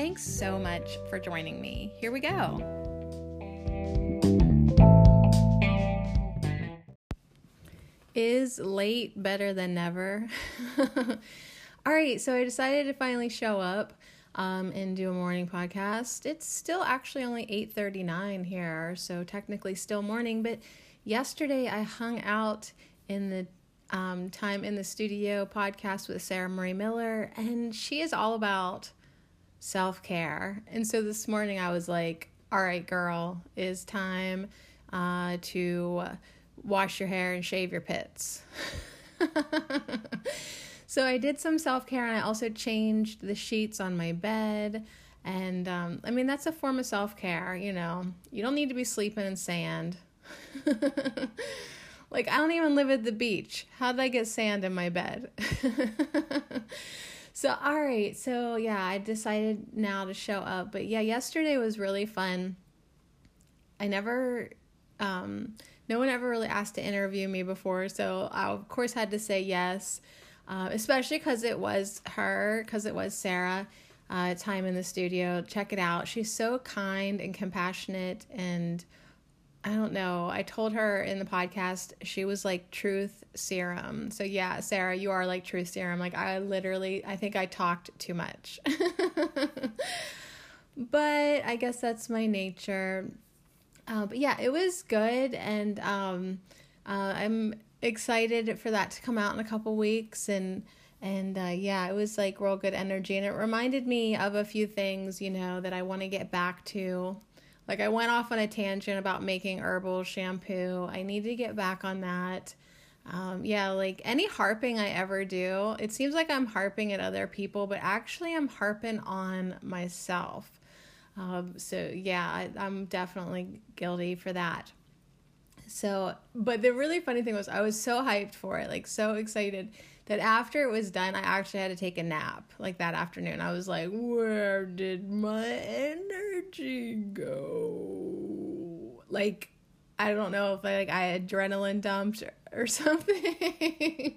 Thanks so much for joining me. Here we go. Is late better than never? All right, so I decided to finally show up um, and do a morning podcast. It's still actually only 8:39 here, so technically still morning, but yesterday I hung out in the um, Thyme in the Studio podcast with Sarah Marie Miller, and she is all about self care. And so this morning I was like, all right, girl, it's time uh, to wash your hair and shave your pits. so I did some self care and I also changed the sheets on my bed. And um, I mean, that's a form of self care, you know. You don't need to be sleeping in sand. like, I don't even live at the beach. How did I get sand in my bed? So, all right. So, yeah, I decided now to show up. But yeah, yesterday was really fun. I never, um, no one ever really asked to interview me before. So, I, of course, had to say yes, uh, especially because it was her, because it was Sarah. Uh, Thyme in the Studio. Check it out. She's so kind and compassionate and I don't know. I told her in the podcast she was like truth serum. So yeah, Sarah, you are like truth serum. Like I literally I think I talked too much. but I guess that's my nature. Uh, but yeah, it was good and um, uh, I'm excited for that to come out in a couple weeks and and uh, yeah, it was like real good energy and it reminded me of a few things, you know, that I want to get back to like I went off on a tangent about making herbal shampoo. I need to get back on that. Um, yeah, like any harping I ever do, it seems like I'm harping at other people, but actually I'm harping on myself. Um, so yeah, I, I'm definitely guilty for that. So, but the really funny thing was, I was so hyped for it, like so excited that after it was done, I actually had to take a nap like that afternoon. I was like, where did my energy go? Like, I don't know if I, like I adrenaline dumped or something.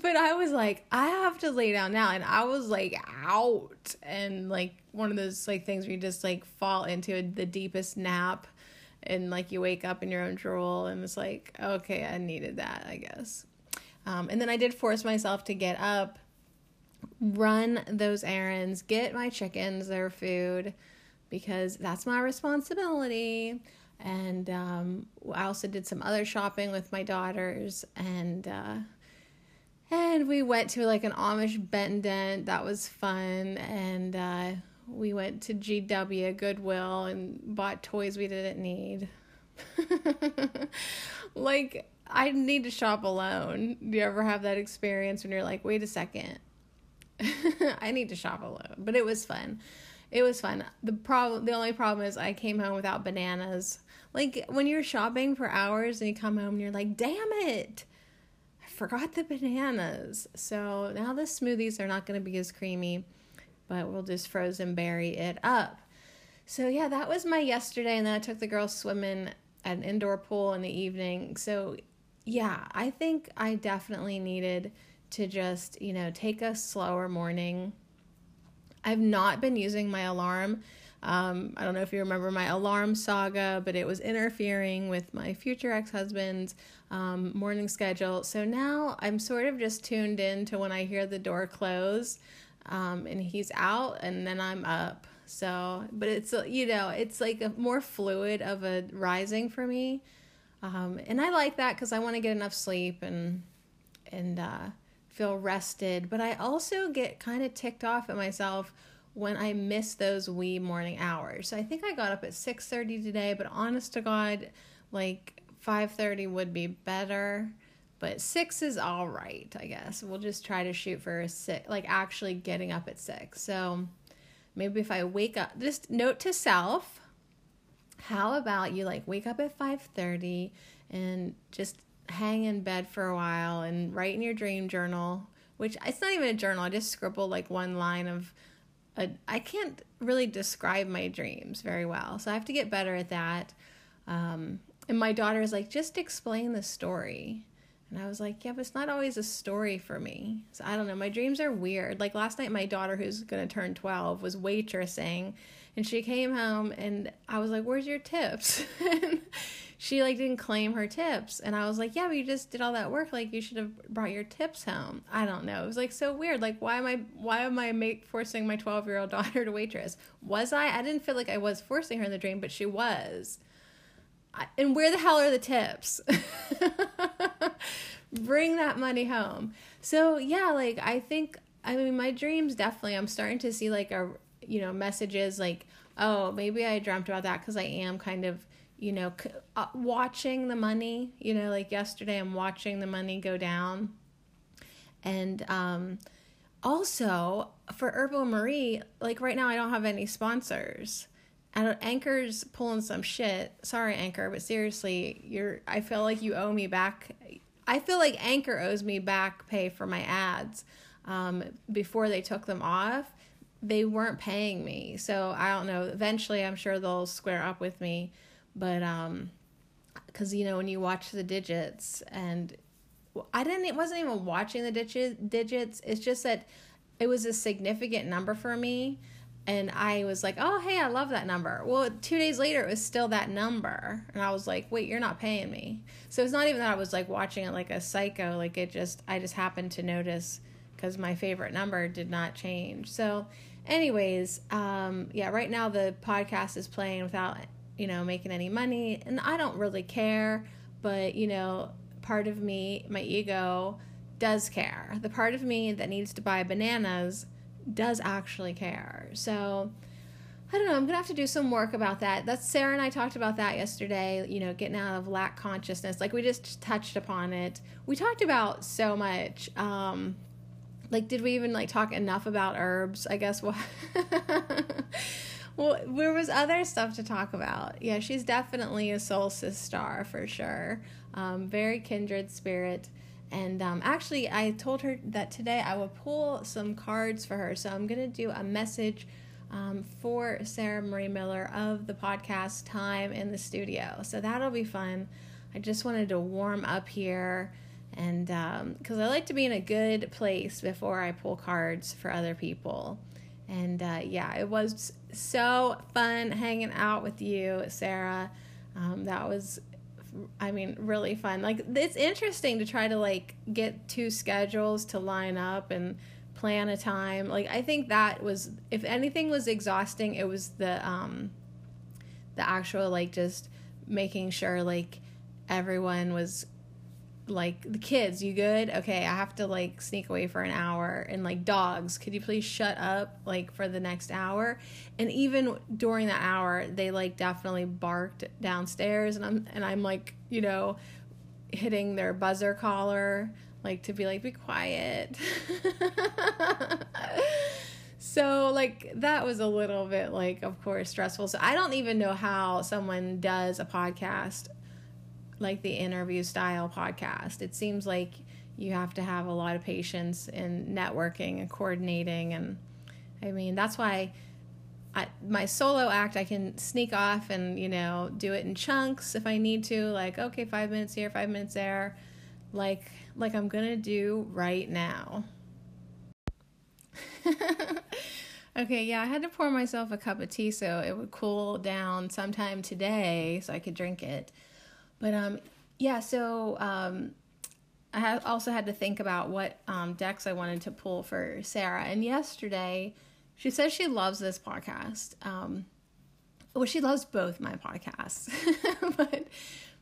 but I was like, I have to lay down now. And I was like out and like one of those like things where you just like fall into the deepest nap and like you wake up in your own drool and it's like, okay, I needed that, I guess. Um, and then I did force myself to get up, run those errands, get my chickens their food because that's my responsibility. And um, I also did some other shopping with my daughters and uh, and we went to like an Amish bent dent. That was fun. And uh, we went to GW Goodwill and bought toys we didn't need. like I need to shop alone. Do you ever have that experience when you're like, wait a second, I need to shop alone? But it was fun. It was fun. The problem, the only problem is I came home without bananas. Like when you're shopping for hours and you come home and you're like, damn it, I forgot the bananas. So now the smoothies are not going to be as creamy, but we'll just frozen berry it up. So yeah, that was my yesterday, and then I took the girls swimming at an indoor pool in the evening. So yeah, I think I definitely needed to just, you know, take a slower morning. I've not been using my alarm. Um, I don't know if you remember my alarm saga, but it was interfering with my future ex husband's um, morning schedule. So now I'm sort of just tuned in to when I hear the door close um, and he's out, and then I'm up. So, but it's, you know, it's like a more fluid of a rising for me. Um, and I like that because I want to get enough sleep and and uh, feel rested. But I also get kind of ticked off at myself when I miss those wee morning hours. So I think I got up at six thirty today, but honest to God, like five thirty would be better. But six is all right, I guess. We'll just try to shoot for a six, like actually getting up at six. So maybe if I wake up, just note to self, how about you like wake up at 5:30 and just hang in bed for a while and write in your dream journal, which it's not even a journal. I just scribble like one line of a, I can't really describe my dreams very well. So I have to get better at that. Um, and my daughter is like, just explain the story. And I was like, yeah, but it's not always a story for me. So I don't know. My dreams are weird. Like last night, my daughter, who's going to turn 12, was waitressing. And she came home and I was like, where's your tips? she like didn't claim her tips. And I was like, yeah, but you just did all that work. Like you should have brought your tips home. I don't know. It was like so weird. Like why am I, why am I make, forcing my 12 year old daughter to waitress? Was I? I didn't feel like I was forcing her in the dream, but she was and where the hell are the tips? Bring that money home. So, yeah, like I think I mean my dreams definitely I'm starting to see like a you know messages like oh, maybe I dreamt about that cuz I am kind of you know c- uh, watching the money, you know, like yesterday I'm watching the money go down. And um also for Herbal Marie, like right now I don't have any sponsors and Anchor's pulling some shit. Sorry, Anchor, but seriously, you're. I feel like you owe me back. I feel like Anchor owes me back pay for my ads. Um, before they took them off, they weren't paying me. So I don't know. Eventually, I'm sure they'll square up with me. But um, because you know when you watch the digits, and I didn't. It wasn't even watching the digits. Digits. It's just that it was a significant number for me and I was like, "Oh, hey, I love that number." Well, 2 days later it was still that number, and I was like, "Wait, you're not paying me." So it's not even that I was like watching it like a psycho, like it just I just happened to notice cuz my favorite number did not change. So anyways, um yeah, right now the podcast is playing without, you know, making any money, and I don't really care, but you know, part of me, my ego does care. The part of me that needs to buy bananas does actually care. So I don't know. I'm gonna have to do some work about that. That's Sarah and I talked about that yesterday. You know, getting out of lack consciousness. Like we just touched upon it. We talked about so much. Um, like, did we even like talk enough about herbs? I guess. Well, well, there was other stuff to talk about. Yeah, she's definitely a solstice star for sure. Um, very kindred spirit. And um, actually, I told her that today I will pull some cards for her. So I'm going to do a message um, for Sarah Marie Miller of the podcast Thyme in the Studio. So that'll be fun. I just wanted to warm up here. And because um, I like to be in a good place before I pull cards for other people. And uh, yeah, it was so fun hanging out with you, Sarah. Um, that was I mean, really fun. Like it's interesting to try to like get two schedules to line up and plan a time. Like I think that was if anything was exhausting, it was the um the actual like just making sure like everyone was like the kids you good? Okay i have to like sneak away for an hour. And like dogs could you please shut up like for the next hour? And even during that hour they like definitely barked downstairs. And i'm and i'm like you know hitting their buzzer collar like to be like be quiet. So like that was a little bit like of course stressful. So i don't even know how someone does a podcast like the interview style podcast. It seems like you have to have a lot of patience in networking and coordinating and I mean, that's why I, my solo act I can sneak off and, you know, do it in chunks if I need to, like okay, 5 minutes here, 5 minutes there, like like I'm going to do right now. okay, yeah, I had to pour myself a cup of tea so it would cool down sometime today so I could drink it. But um, yeah, so um, I also had to think about what um, decks I wanted to pull for Sarah. And yesterday, she says she loves this podcast. Um, well, she loves both my podcasts, but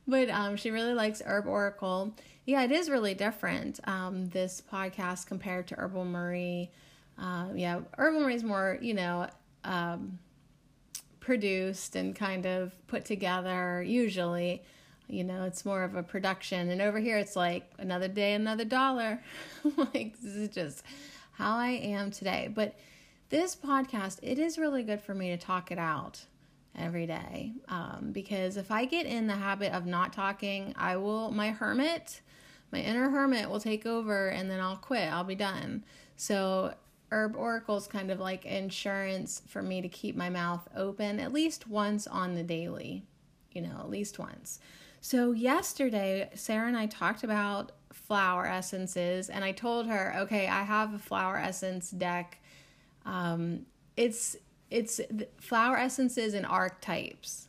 but um, she really likes Herb Oracle. Yeah, it is really different. Um, this podcast compared to Herbal Marie. Uh, yeah, Herbal Marie is more, you know, um, produced and kind of put together usually. You know, it's more of a production. And over here, it's like another day, another dollar. like, this is just how I am today. But this podcast, it is really good for me to talk it out every day. Um, because if I get in the habit of not talking, I will, my hermit, my inner hermit will take over and then I'll quit. I'll be done. So, Herb Oracle is kind of like insurance for me to keep my mouth open at least once on the daily, you know, at least once. So, yesterday, Sarah and I talked about flower essences, and I told her, okay, I have a flower essence deck. Um, it's it's flower essences and archetypes,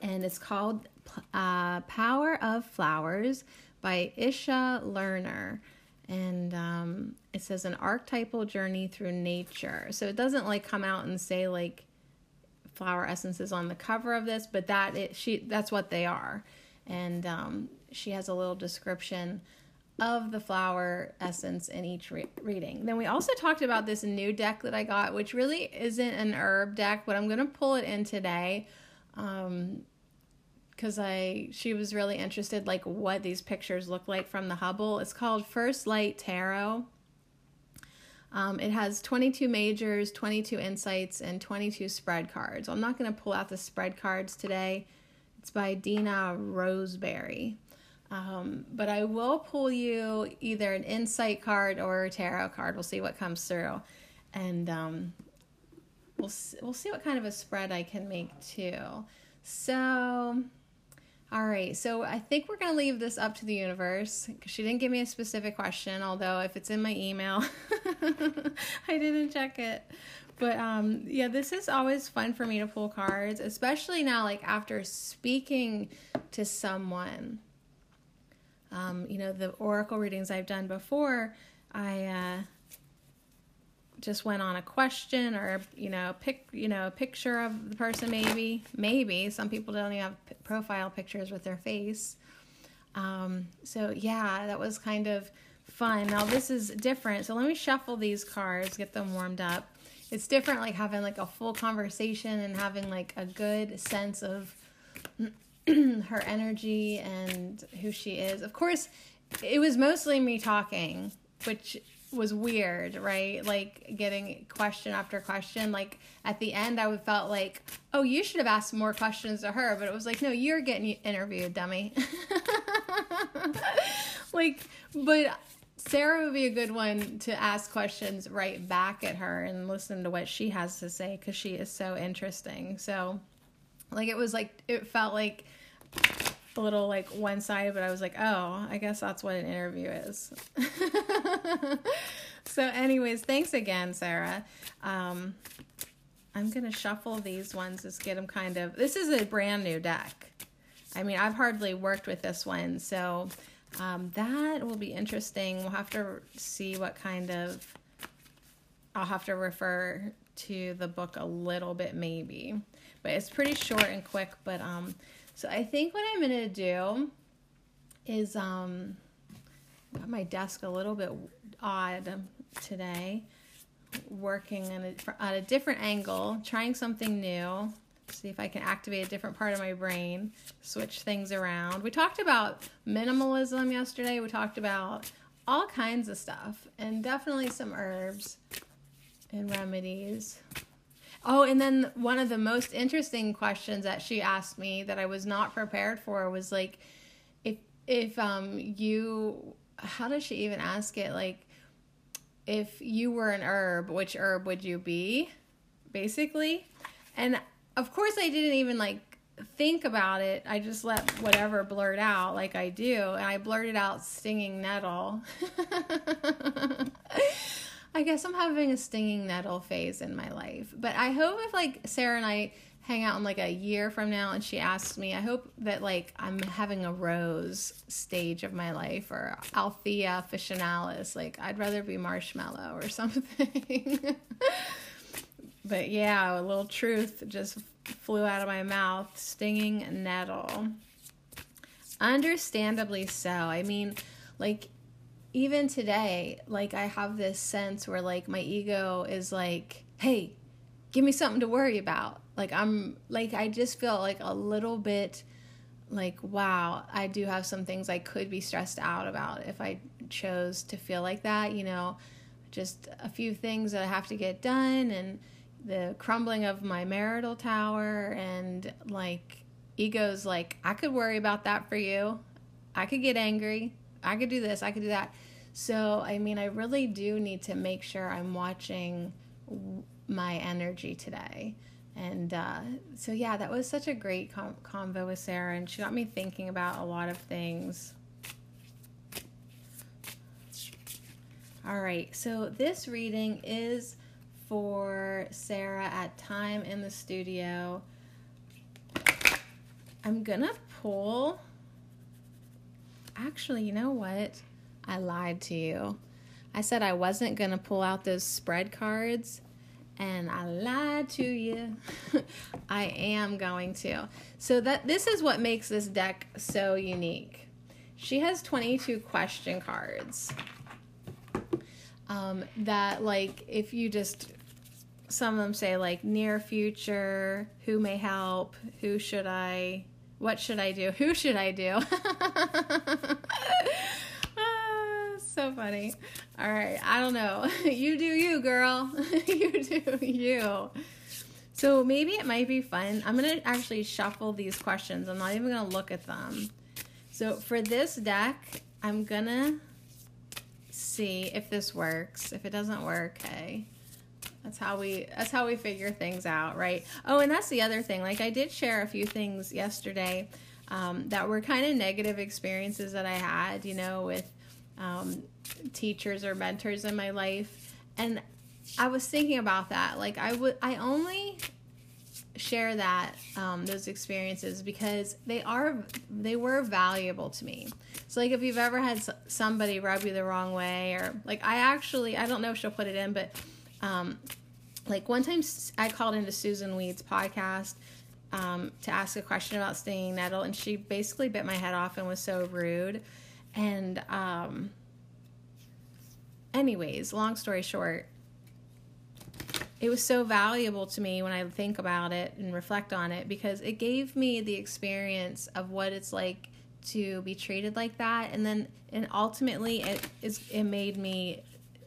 and it's called uh, Power of Flowers by Isha Lerner. And um, it says an archetypal journey through nature. So it doesn't like come out and say like flower essences on the cover of this, but that it she that's what they are. And um, she has a little description of the flower essence in each re- reading. Then we also talked about this new deck that I got, which really isn't an herb deck, but I'm going to pull it in today. Um, because I she was really interested like what these pictures look like from the Hubble. It's called First Light Tarot. Um, it has 22 majors, 22 insights, and 22 spread cards. I'm not going to pull out the spread cards today. It's by Dina Roseberry. Um, but I will pull you either an insight card or a tarot card. We'll see what comes through, and um, we'll we'll see what kind of a spread I can make too. So, all right. So I think we're gonna leave this up to the universe because she didn't give me a specific question. Although if it's in my email, I didn't check it. But um, yeah, this is always fun for me to pull cards, especially now, like after speaking to someone um, you know, the oracle readings I've done before, I uh, just went on a question or you know, pick you know, a picture of the person. Maybe, maybe some people don't even have profile pictures with their face. Um, so yeah, that was kind of fun. Now this is different. So let me shuffle these cards, get them warmed up. It's different, like having like a full conversation and having like a good sense of her energy and who she is. Of course, it was mostly me talking, which was weird, right? Like getting question after question. Like at the end, I would felt like, oh, you should have asked more questions to her, but it was like, no, you're getting interviewed, dummy. like, but Sarah would be a good one to ask questions right back at her and listen to what she has to say because she is so interesting. So, like, it was like, it felt like a little like one sided, but I was like, oh, I guess that's what an interview is. so, anyways, thanks again, Sarah. Um, I'm gonna shuffle these ones, just get them kind of. This is a brand new deck. I mean, I've hardly worked with this one, so um, that will be interesting. We'll have to see what kind of. I'll have to refer to the book a little bit, maybe, but it's pretty short and quick. But um, so I think what I'm gonna do is um, got my desk a little bit odd today, working a, at a different angle, trying something new. See if I can activate a different part of my brain, switch things around. We talked about minimalism yesterday. We talked about all kinds of stuff, and definitely some herbs and remedies. Oh, and then one of the most interesting questions that she asked me that I was not prepared for was like, if if um you, how does she even ask it? Like, if you were an herb, which herb would you be? Basically, and of course I didn't even like think about it. I just let whatever blurt out like I do, and I blurted out stinging nettle. I guess I'm having a stinging nettle phase in my life. But I hope if like Sarah and I hang out in like a year from now and she asks me, I hope that like I'm having a rose stage of my life or Althaea officinalis. Like I'd rather be marshmallow or something. but yeah, a little truth just flew out of my mouth. Stinging nettle. Understandably so. I mean, like even today, like I have this sense where like my ego is like, hey, give me something to worry about. Like I'm like I just feel like a little bit like wow, I do have some things I could be stressed out about if I chose to feel like that, you know. just a few things that I have to get done and the crumbling of my marital tower and like ego's like I could worry about that for you. I could get angry. I could do this, I could do that. So, I mean, I really do need to make sure I'm watching my energy today. And uh, so, yeah, that was such a great com- convo with Sarah, and she got me thinking about a lot of things. All right, so this reading is for Sarah at Thyme in the Studio. I'm gonna pull. Actually, you know what? I lied to you. I said I wasn't gonna pull out those spread cards, and I lied to you. I am going to. So that this is what makes this deck so unique. She has 22 question cards um, that like if you just some of them say like near future who may help who should i what should i do who should i do funny all right i don't know you do you girl you do you so maybe it might be fun i'm gonna actually shuffle these questions i'm not even gonna look at them so for this deck i'm gonna see if this works. If it doesn't work, hey. That's how we that's how we figure things out, right? Oh, and that's the other thing. Like I did share a few things yesterday um, that were kind of negative experiences that I had, you know, with um, teachers or mentors in my life, and I was thinking about that. Like I would, I only share that um, those experiences because they are they were valuable to me so like if you've ever had somebody rub you the wrong way or like i actually i don't know if she'll put it in but um, like one time i called into Susun Weed's podcast um, to ask a question about stinging nettle and she basically bit my head off and was so rude and um, anyways long story short it was so valuable to me when I think about it and reflect on it because it gave me the experience of what it's like to be treated like that and then and ultimately it is it made me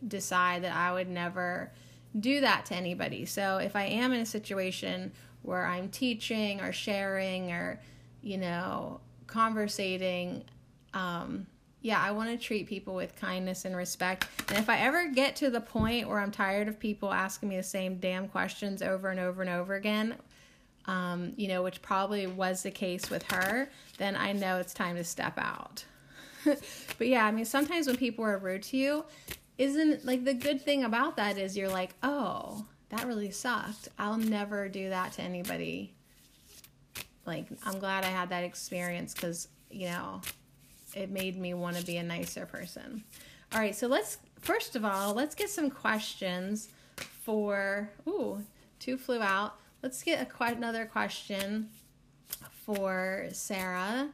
decide that I would never do that to anybody. So if I am in a situation where I'm teaching or sharing or you know conversating um yeah, I want to treat people with kindness and respect. And if I ever get to the point where I'm tired of people asking me the same damn questions over and over and over again, um, you know, which probably was the case with her, then I know it's time to step out. but yeah, I mean, sometimes when people are rude to you, isn't like the good thing about that is you're like, oh, that really sucked. I'll never do that to anybody. Like, I'm glad I had that experience because, you know, it made me want to be a nicer person. All right, so let's first of all, let's get some questions for ooh, two flew out. Let's get a quite another question for Sarah.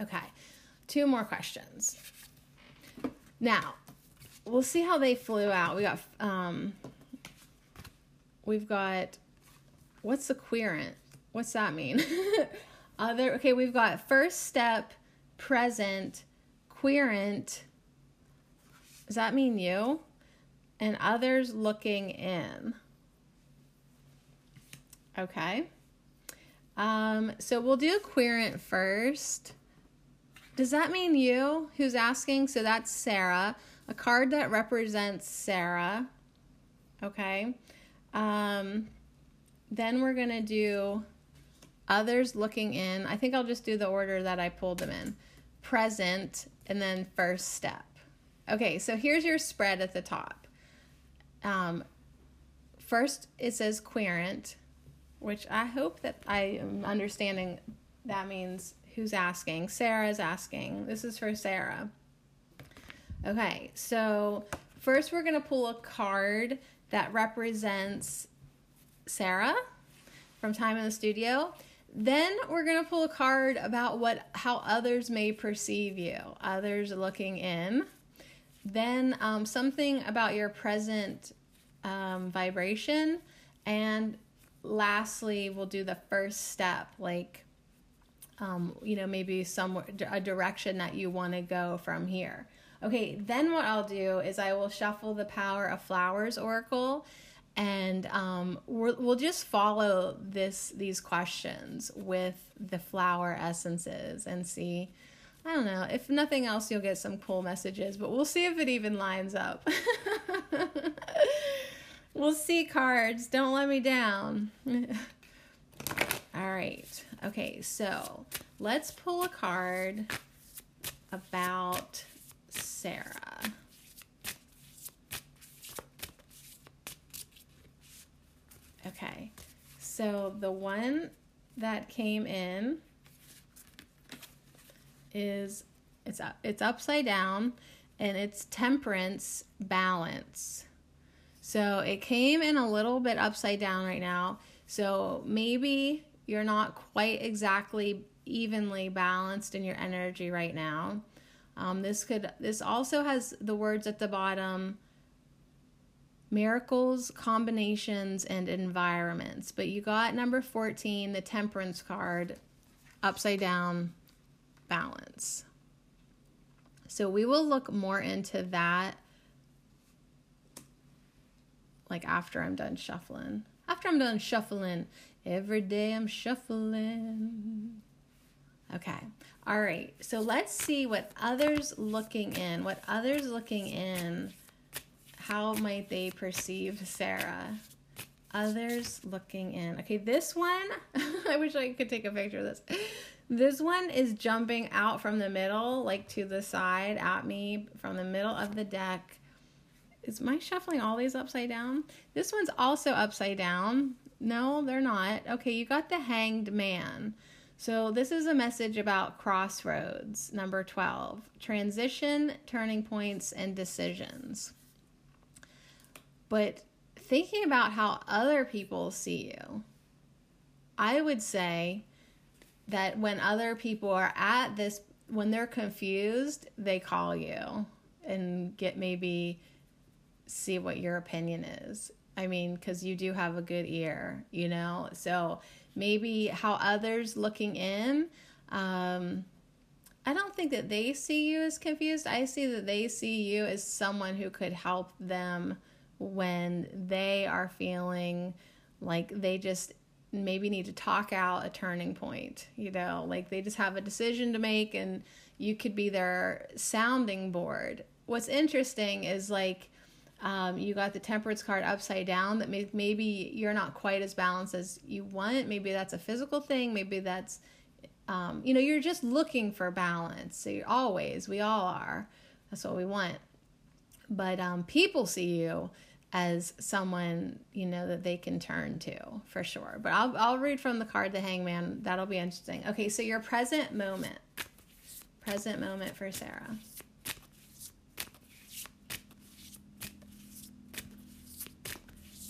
Okay. Two more questions. Now, we'll see how they flew out. We got um we've got What's the querent? What's that mean? Other okay, we've got first step, present, querent. Does that mean you? And others looking in. Okay. Um, so we'll do querent first. Does that mean you who's asking? So that's Sarah, a card that represents Sarah. Okay. Um, then we're going to do others looking in. I think I'll just do the order that I pulled them in present and then first step. Okay, so here's your spread at the top. Um, first, it says querent, which I hope that I am understanding that means who's asking. Sarah's asking. This is for Sarah. Okay, so first we're going to pull a card that represents Sarah from Thyme in the Studio. Then we're going to pull a card about what how others may perceive you, others looking in. Then um, something about your present um, vibration. And lastly, we'll do the first step, like um, you know, maybe some a direction that you want to go from here. Okay, then what I'll do is I will shuffle the Power of Flowers Oracle, and um, we will just follow this these questions with the flower essences and see. I don't know. If nothing else, you'll get some cool messages, but we'll see if it even lines up. we'll see, cards. Don't let me down. All right. Okay, so let's pull a card about Sarah. Okay, so the one that came in is it's it's upside down and it's temperance balance. So it came in a little bit upside down right now. So maybe you're not quite exactly evenly balanced in your energy right now. Um, this could this also has the words at the bottom miracles, combinations, and environments. But you got number 14, the temperance card, upside down balance. So we will look more into that like after I'm done shuffling. After I'm done shuffling, every day I'm shuffling. Okay. All right. So let's see what others looking in, what others looking in, how might they perceive Sarah? Others looking in. Okay, this one, I wish I could take a picture of this. This one is jumping out from the middle, like to the side at me from the middle of the deck. Is my shuffling all these upside down? This one's also upside down. No, they're not. Okay, you got the hanged man. So, this is a message about crossroads, number 12 transition, turning points, and decisions. But thinking about how other people see you, I would say that when other people are at this, when they're confused, they call you and get maybe see what your opinion is. I mean, because you do have a good ear, you know? So maybe how others looking in, um, I don't think that they see you as confused. I see that they see you as someone who could help them when they are feeling like they just maybe need to talk out a turning point, you know, like they just have a decision to make and you could be their sounding board. What's interesting is like um, you got the temperance card upside down that may, maybe you're not quite as balanced as you want. Maybe that's a physical thing. Maybe that's um, you know you're just looking for balance. So you're always we all are. That's what we want but um, people see you as someone you know that they can turn to for sure. But I'll, I'll read from the card the hangman. That'll be interesting. Okay so your present moment. Present moment for sarah.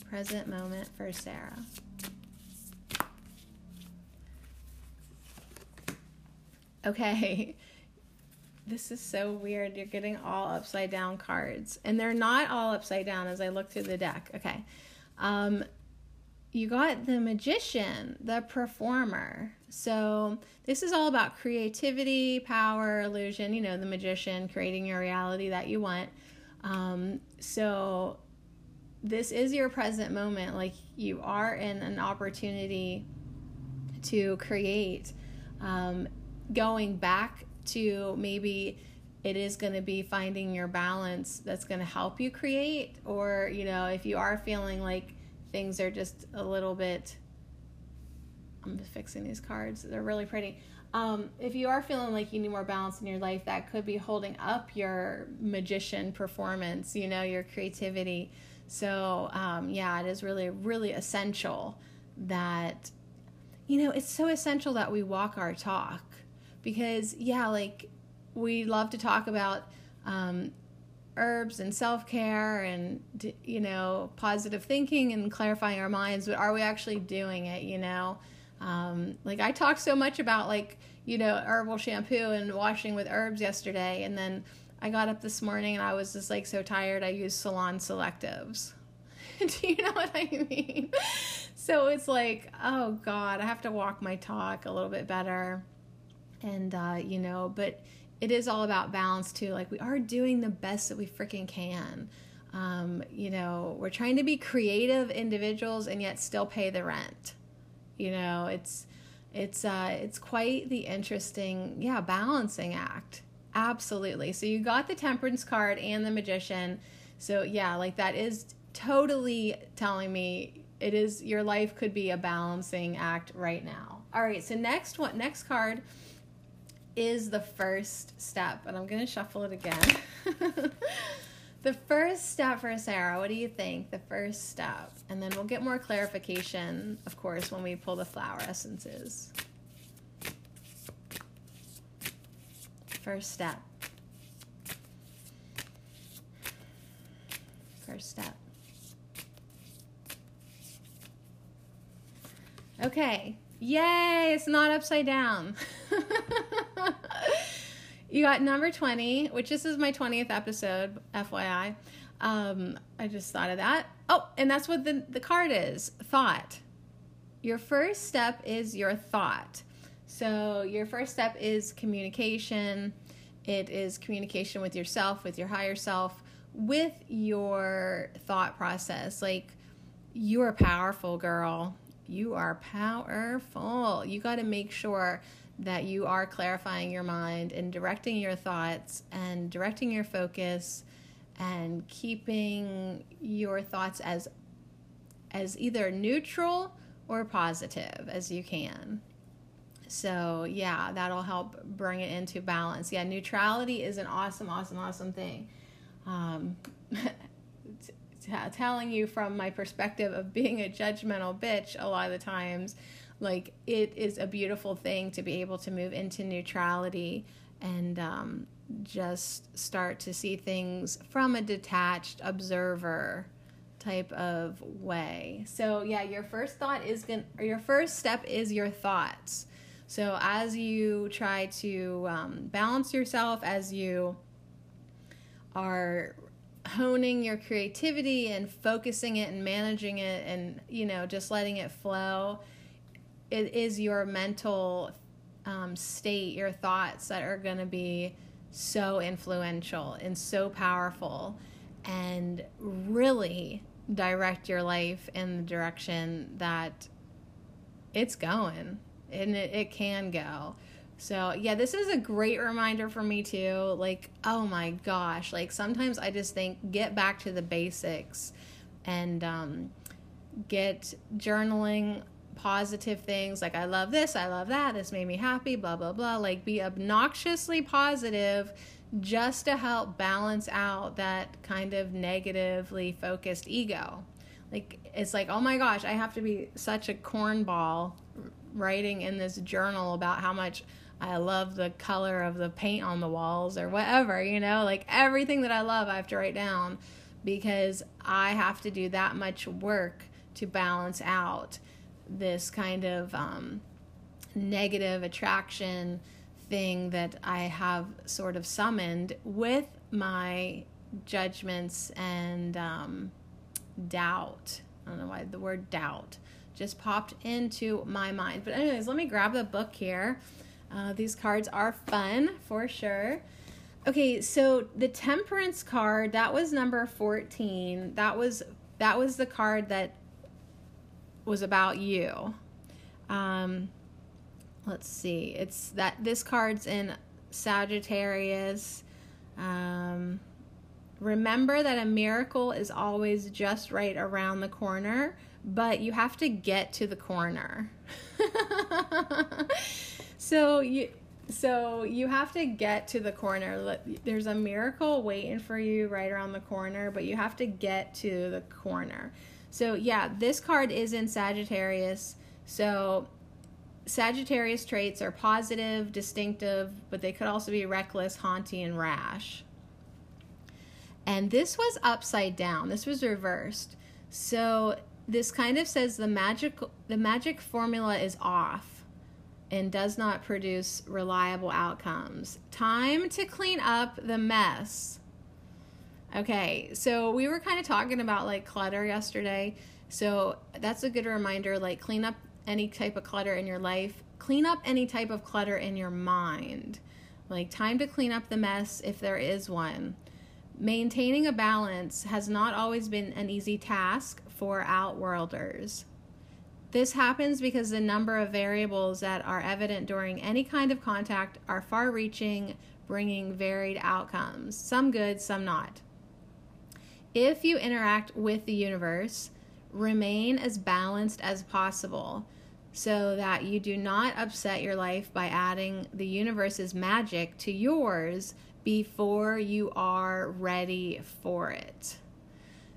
Present moment for Sarah. Okay, this is so weird. You're getting all upside down cards, and they're not all upside down as I look through the deck. Okay, um, you got the magician, the performer. So, this is all about creativity, power, illusion, you know, the magician creating your reality that you want. Um, so, this is your present moment. Like you are in an opportunity to create. Um, going back to maybe it is going to be finding your balance that's going to help you create or you know if you are feeling like things are just a little bit i'm fixing these cards they're really pretty. Um, if you are feeling like you need more balance in your life that could be holding up your magician performance you know your creativity. So, um, yeah, it is really, really essential that, you know, it's so essential that we walk our talk because, yeah, like we love to talk about um, herbs and self care and, you know, positive thinking and clarifying our minds, but are we actually doing it, you know? Um, like I talked so much about like, you know, herbal shampoo and washing with herbs yesterday, and then I got up this morning and I was just like so tired. I used salon selectives. Do you know what I mean? So it's like, oh God, I have to walk my talk a little bit better. And, uh, you know, but it is all about balance too. Like we are doing the best that we freaking can. Um, you know, we're trying to be creative individuals and yet still pay the rent. You know, it's it's uh it's quite the interesting, yeah, balancing act. Absolutely. So you got the temperance card and the magician. So yeah, like that is totally telling me it is your life could be a balancing act right now. All right, so next what next card is the first step, and I'm going to shuffle it again. the first step for Sarah, what do you think? The first step. And then we'll get more clarification, of course, when we pull the flower essences. First step. First step. Okay. Yay, it's not upside down. you got number 20, which this is my 20th episode, FYI. Um, I just thought of that. Oh, and that's what the, the card is thought. Your first step is your thought. So, your first step is communication. It is communication with yourself, with your higher self, with your thought process. Like, you're powerful, girl you are powerful. You got to make sure that you are clarifying your mind and directing your thoughts and directing your focus and keeping your thoughts as as either neutral or positive as you can. So, yeah, that'll help bring it into balance. Yeah, neutrality is an awesome, awesome, awesome thing. Um, telling you from my perspective of being a judgmental bitch a lot of the times like it is a beautiful thing to be able to move into neutrality and um, just start to see things from a detached observer type of way. So yeah your first thought is going or your first step is your thoughts. So as you try to um, balance yourself as you are honing your creativity and focusing it and managing it and you know just letting it flow it is your mental um, state your thoughts that are going to be so influential and so powerful and really direct your life in the direction that it's going and it, it can go so, yeah, this is a great reminder for me too. Like, oh my gosh, like sometimes I just think get back to the basics and um, get journaling positive things like I love this, I love that, this made me happy, blah, blah, blah. Like, be obnoxiously positive just to help balance out that kind of negatively focused ego. Like, it's like, oh my gosh, I have to be such a cornball writing in this journal about how much I love the color of the paint on the walls or whatever, you know, like everything that I love, I have to write down because I have to do that much work to balance out this kind of um, negative attraction thing that I have sort of summoned with my judgments and um, doubt. I don't know why the word doubt just popped into my mind. But, anyways, let me grab the book here uh, these cards are fun for sure. Okay, so the Temperance card that was number fourteen. That was that was the card that was about you. Um, let's see. It's that this card's in Sagittarius. Um, remember that a miracle is always just right around the corner, but you have to get to the corner. So you so you have to get to the corner. There's a miracle waiting for you right around the corner, but you have to get to the corner. So yeah, this card is in Sagittarius. So Sagittarius traits are positive, distinctive, but they could also be reckless, haughty, and rash. And this was upside down. This was reversed. So this kind of says the magic the magic formula is off and does not produce reliable outcomes. Time to clean up the mess. Okay, so we were kind of talking about like clutter yesterday. So that's a good reminder like clean up any type of clutter in your life clean up any type of clutter in your mind. Like, time to clean up the mess if there is one. Maintaining a balance has not always been an easy task for outworlders. This happens because the number of variables that are evident during any kind of contact are far reaching, bringing varied outcomes, some good, some not. If you interact with the universe, remain as balanced as possible so that you do not upset your life by adding the universe's magic to yours before you are ready for it.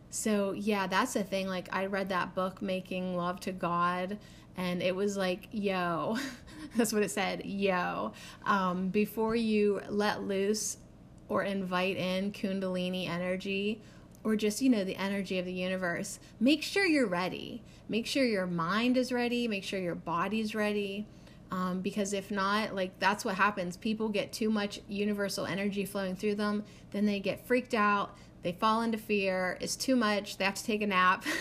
So, yeah, that's the thing. Like, I read that book, Making Love to God, and it was like, yo, that's what it said, yo. Um, before you let loose or invite in Kundalini energy or just, you know, the energy of the universe, make sure you're ready. Make sure your mind is ready, make sure your body's ready. Um, because if not, like that's what happens. People get too much universal energy flowing through them, then they get freaked out. They fall into fear. It's too much. They have to take a nap.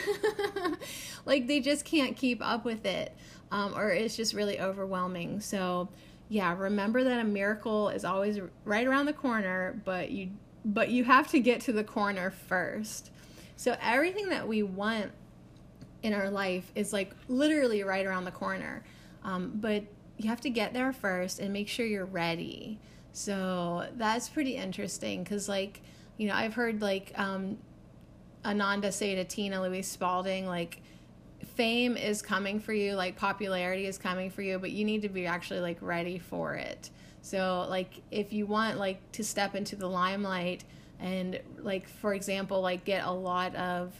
Like they just can't keep up with it um, or it's just really overwhelming. So yeah remember that a miracle is always right around the corner but you but you have to get to the corner first. So everything that we want in our life is like literally right around the corner. Um, but you have to get there first and make sure you're ready. So that's pretty interesting because like you know, I've heard like um, Ananda say to Tina Louise Spalding, like, fame is coming for you, like, popularity is coming for you, but you need to be actually like ready for it. So, like, if you want like to step into the limelight and, like, for example, like get a lot of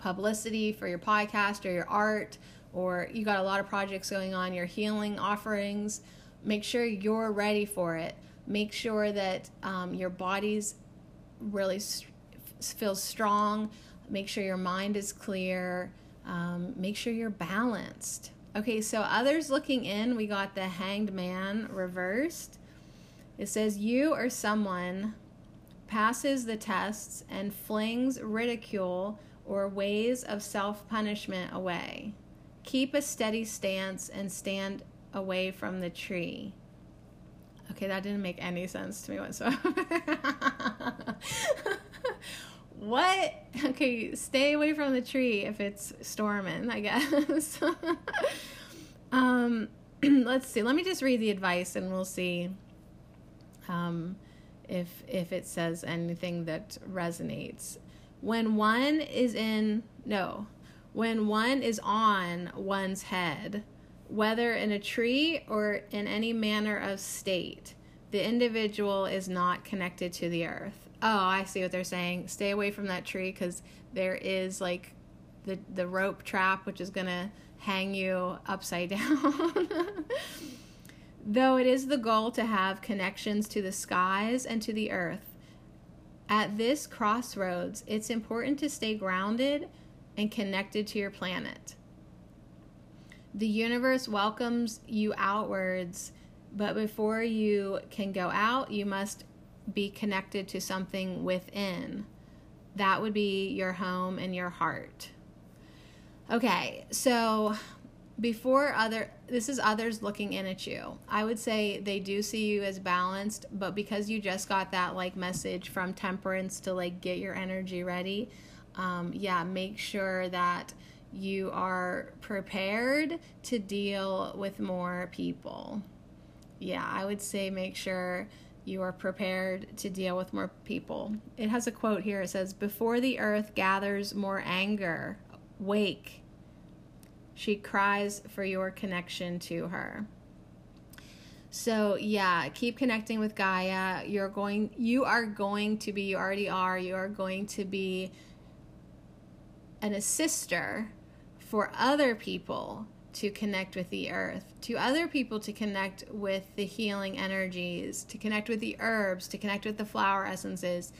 publicity for your podcast or your art, or you got a lot of projects going on, your healing offerings, make sure you're ready for it. Make sure that um, your body's really feels strong. Make sure your mind is clear. Um, make sure you're balanced. Okay, so others looking in, we got the hanged man reversed. It says, You or someone passes the tests and flings ridicule or ways of self punishment away. Keep a steady stance and stand away from the tree. Okay, that didn't make any sense to me whatsoever. what? Okay, stay away from the tree if it's storming, I guess. um, let's see. Let me just read the advice and we'll see um, if if it says anything that resonates. When one is in no, when one is on one's head, whether in a tree or in any manner of state, the individual is not connected to the earth. Oh, I see what they're saying. Stay away from that tree because there is like the the rope trap, which is gonna hang you upside down. Though it is the goal to have connections to the skies and to the earth, at this crossroads, it's important to stay grounded and connected to your planet. The universe welcomes you outwards, but before you can go out, you must be connected to something within. That would be your home and your heart. Okay, so before other this is others looking in at you. I would say they do see you as balanced, but because you just got that like message from temperance to like get your energy ready, um, yeah, make sure that you are prepared to deal with more people. Yeah, I would say make sure you are prepared to deal with more people. It has a quote here. It says, Before the earth gathers more anger, wake. She cries for your connection to her. So, yeah, keep connecting with Gaia. You're going you are going to be you already are. You are going to be an assister for other people to connect with the earth, to other people to connect with the healing energies, to connect with the herbs, to connect with the flower essences,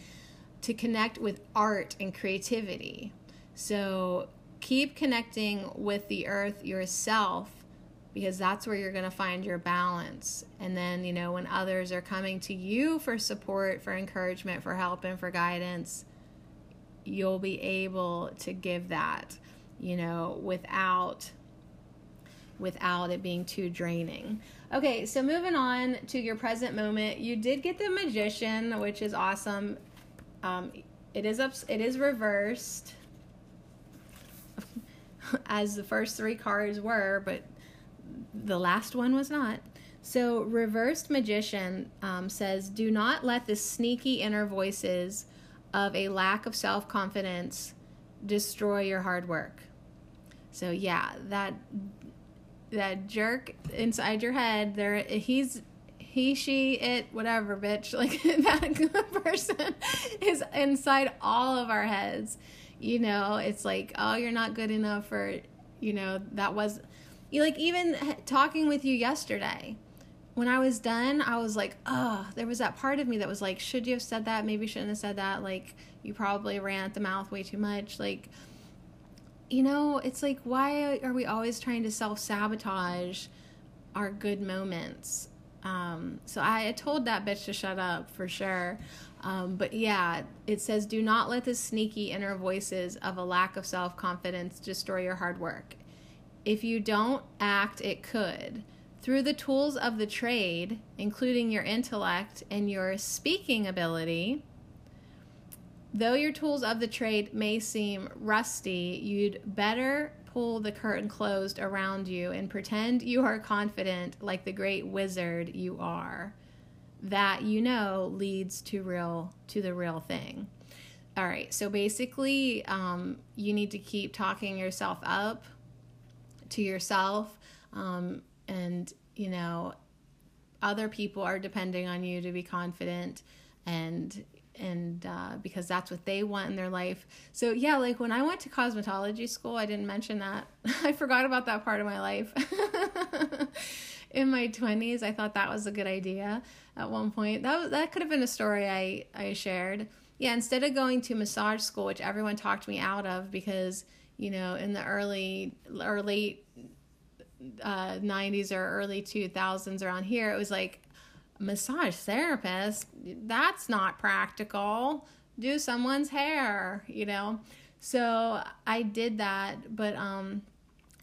to connect with art and creativity. So keep connecting with the earth yourself because that's where you're going to find your balance. And then, you know, when others are coming to you for support, for encouragement, for help, and for guidance, you'll be able to give that you know, without without it being too draining. Okay, so moving on to your present moment, you did get the magician, which is awesome. Um, it is up, it is reversed, as the first three cards were, but the last one was not. So, reversed magician um, says, "Do not let the sneaky inner voices of a lack of self confidence destroy your hard work." So, yeah, that that jerk inside your head, there he's he, she, it, whatever, bitch. Like that person is inside all of our heads. You know, it's like, oh, you're not good enough for, you know, that was, you like even talking with you yesterday. When I was done, I was like, oh, there was that part of me that was like, should you have said that? Maybe shouldn't have said that. Like, you probably ran at the mouth way too much. Like, you know, it's like, why are we always trying to self sabotage our good moments? Um, so I told that bitch to shut up for sure. Um, but yeah, it says, do not let the sneaky inner voices of a lack of self confidence destroy your hard work. If you don't act, it could. Through the tools of the trade, including your intellect and your speaking ability, though your tools of the trade may seem rusty, you'd better pull the curtain closed around you and pretend you are confident like the great wizard you are. That you know leads to real to the real thing. All right, so basically, um, you need to keep talking yourself up to yourself, um, and you know, other people are depending on you to be confident, and and uh, because that's what they want in their life. So yeah, like when I went to cosmetology school, I didn't mention that. I forgot about that part of my life. in my 20s, I thought that was a good idea at one point. That was, that could have been a story I I shared. Yeah, instead of going to massage school, which everyone talked me out of because, you know, in the early late uh, 90s or early 2000s around here, it was like massage therapist, that's not practical. Do someone's hair, you know? So I did that. But, um,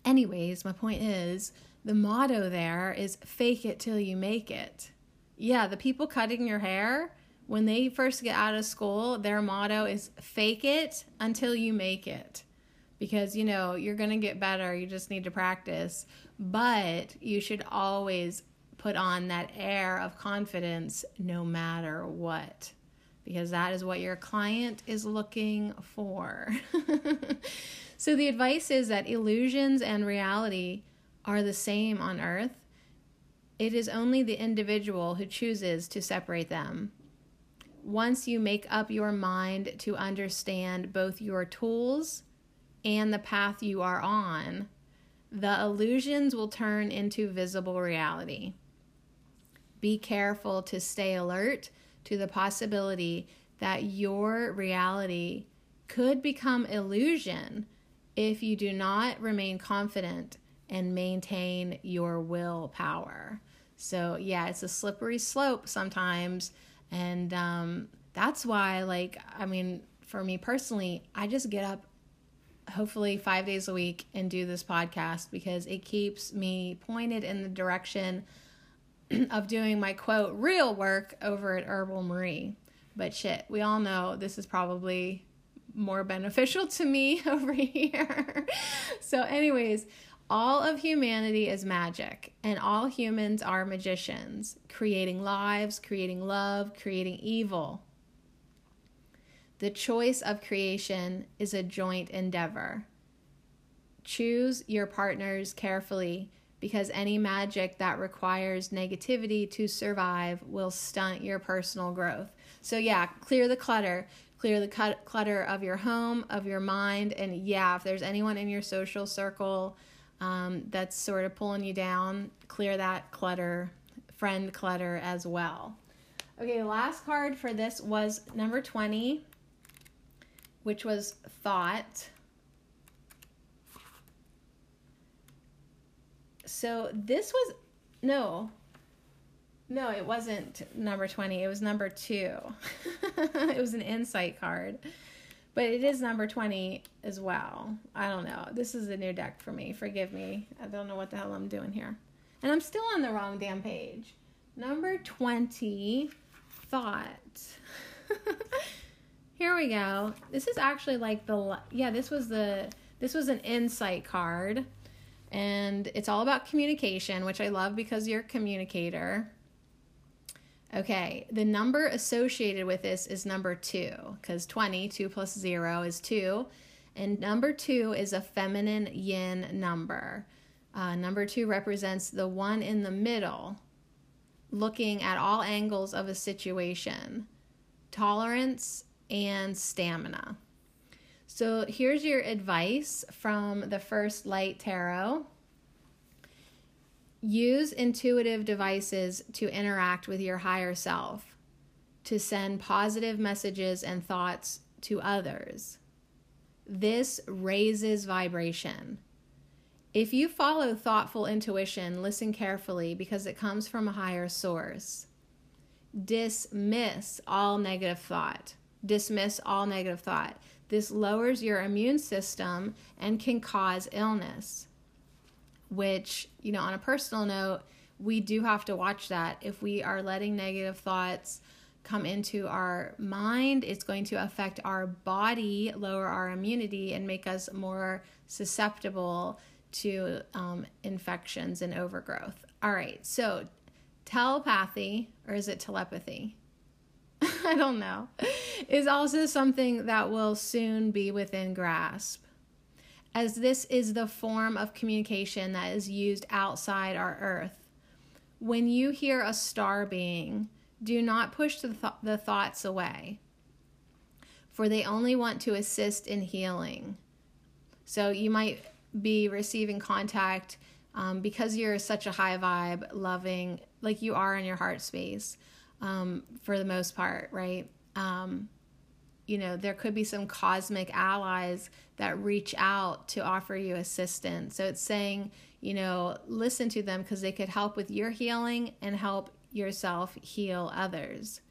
anyways, my point is the motto there is fake it till you make it. Yeah, the people cutting your hair, when they first get out of school, their motto is fake it until you make it. Because, you know, you're going to get better. You just need to practice. But you should always put on that air of confidence no matter what, because that is what your client is looking for. so, the advice is that illusions and reality are the same on earth. It is only the individual who chooses to separate them. Once you make up your mind to understand both your tools and the path you are on, the illusions will turn into visible reality. Be careful to stay alert to the possibility that your reality could become illusion if you do not remain confident and maintain your willpower. So, yeah, it's a slippery slope sometimes. And um, that's why, like, I mean, for me personally, I just get up hopefully five days a week and do this podcast because it keeps me pointed in the direction of doing my quote real work over at Herbal Marie. But shit, we all know this is probably more beneficial to me over here. so, anyways, all of humanity is magic, and all humans are magicians, creating lives, creating love, creating evil. The choice of creation is a joint endeavor. Choose your partners carefully because any magic that requires negativity to survive will stunt your personal growth. So, yeah, clear the clutter. Clear the clutter of your home, of your mind, and yeah, if there's anyone in your social circle um, that's sort of pulling you down, clear that clutter, friend clutter as well. Okay, the last card for this was number 20, which was thought. So this was no. No, it wasn't number 20. It was number 2. it was an insight card. but it is number 20 as well. I don't know. This is a new deck for me. Forgive me. I don't know what the hell I'm doing here. And I'm still on the wrong damn page. Number 20, thought. here we go. This is actually like the yeah, this was the this was an insight card and it's all about communication, which I love because you're a communicator. Okay, the number associated with this is number two, because 20, 2 plus 0 is 2. And number two is a feminine yin number. Uh, number two represents the one in the middle, looking at all angles of a situation, tolerance, and stamina. So here's your advice from the First Light Tarot. Use intuitive devices to interact with your higher self, to send positive messages and thoughts to others. This raises vibration. If you follow thoughtful intuition, listen carefully because it comes from a higher source. Dismiss all negative thought. Dismiss all negative thought. This lowers your immune system and can cause illness which, you know, on a personal note, we do have to watch that. If we are letting negative thoughts come into our mind, it's going to affect our body, lower our immunity, and make us more susceptible to um, infections and overgrowth. All right, so telepathy, or is it telepathy? I don't know, is also something that will soon be within grasp as this is the form of communication that is used outside our earth. When you hear a star being, do not push the, th- the thoughts away, for they only want to assist in healing. So you might be receiving contact um, because you're such a high vibe, loving, like you are in your heart space um, for the most part, right? Um, you know, there could be some cosmic allies that reach out to offer you assistance. So it's saying, you know, listen to them because they could help with your healing and help yourself heal others.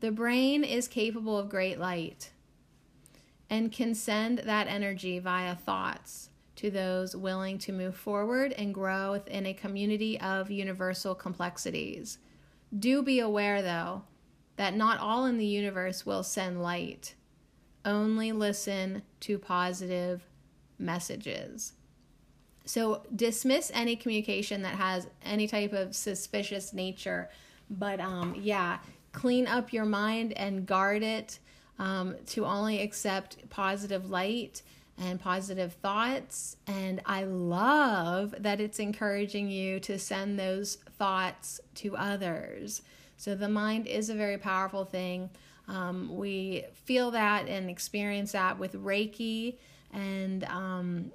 The brain is capable of great light and can send that energy via thoughts to those willing to move forward and grow within a community of universal complexities. Do be aware, though, that not all in the universe will send light only listen to positive messages. So dismiss any communication that has any type of suspicious nature. But um, yeah, clean up your mind and guard it um, to only accept positive light and positive thoughts. And I love that it's encouraging you to send those thoughts to others. So the mind is a very powerful thing. Um, we feel that and experience that with Reiki, and um,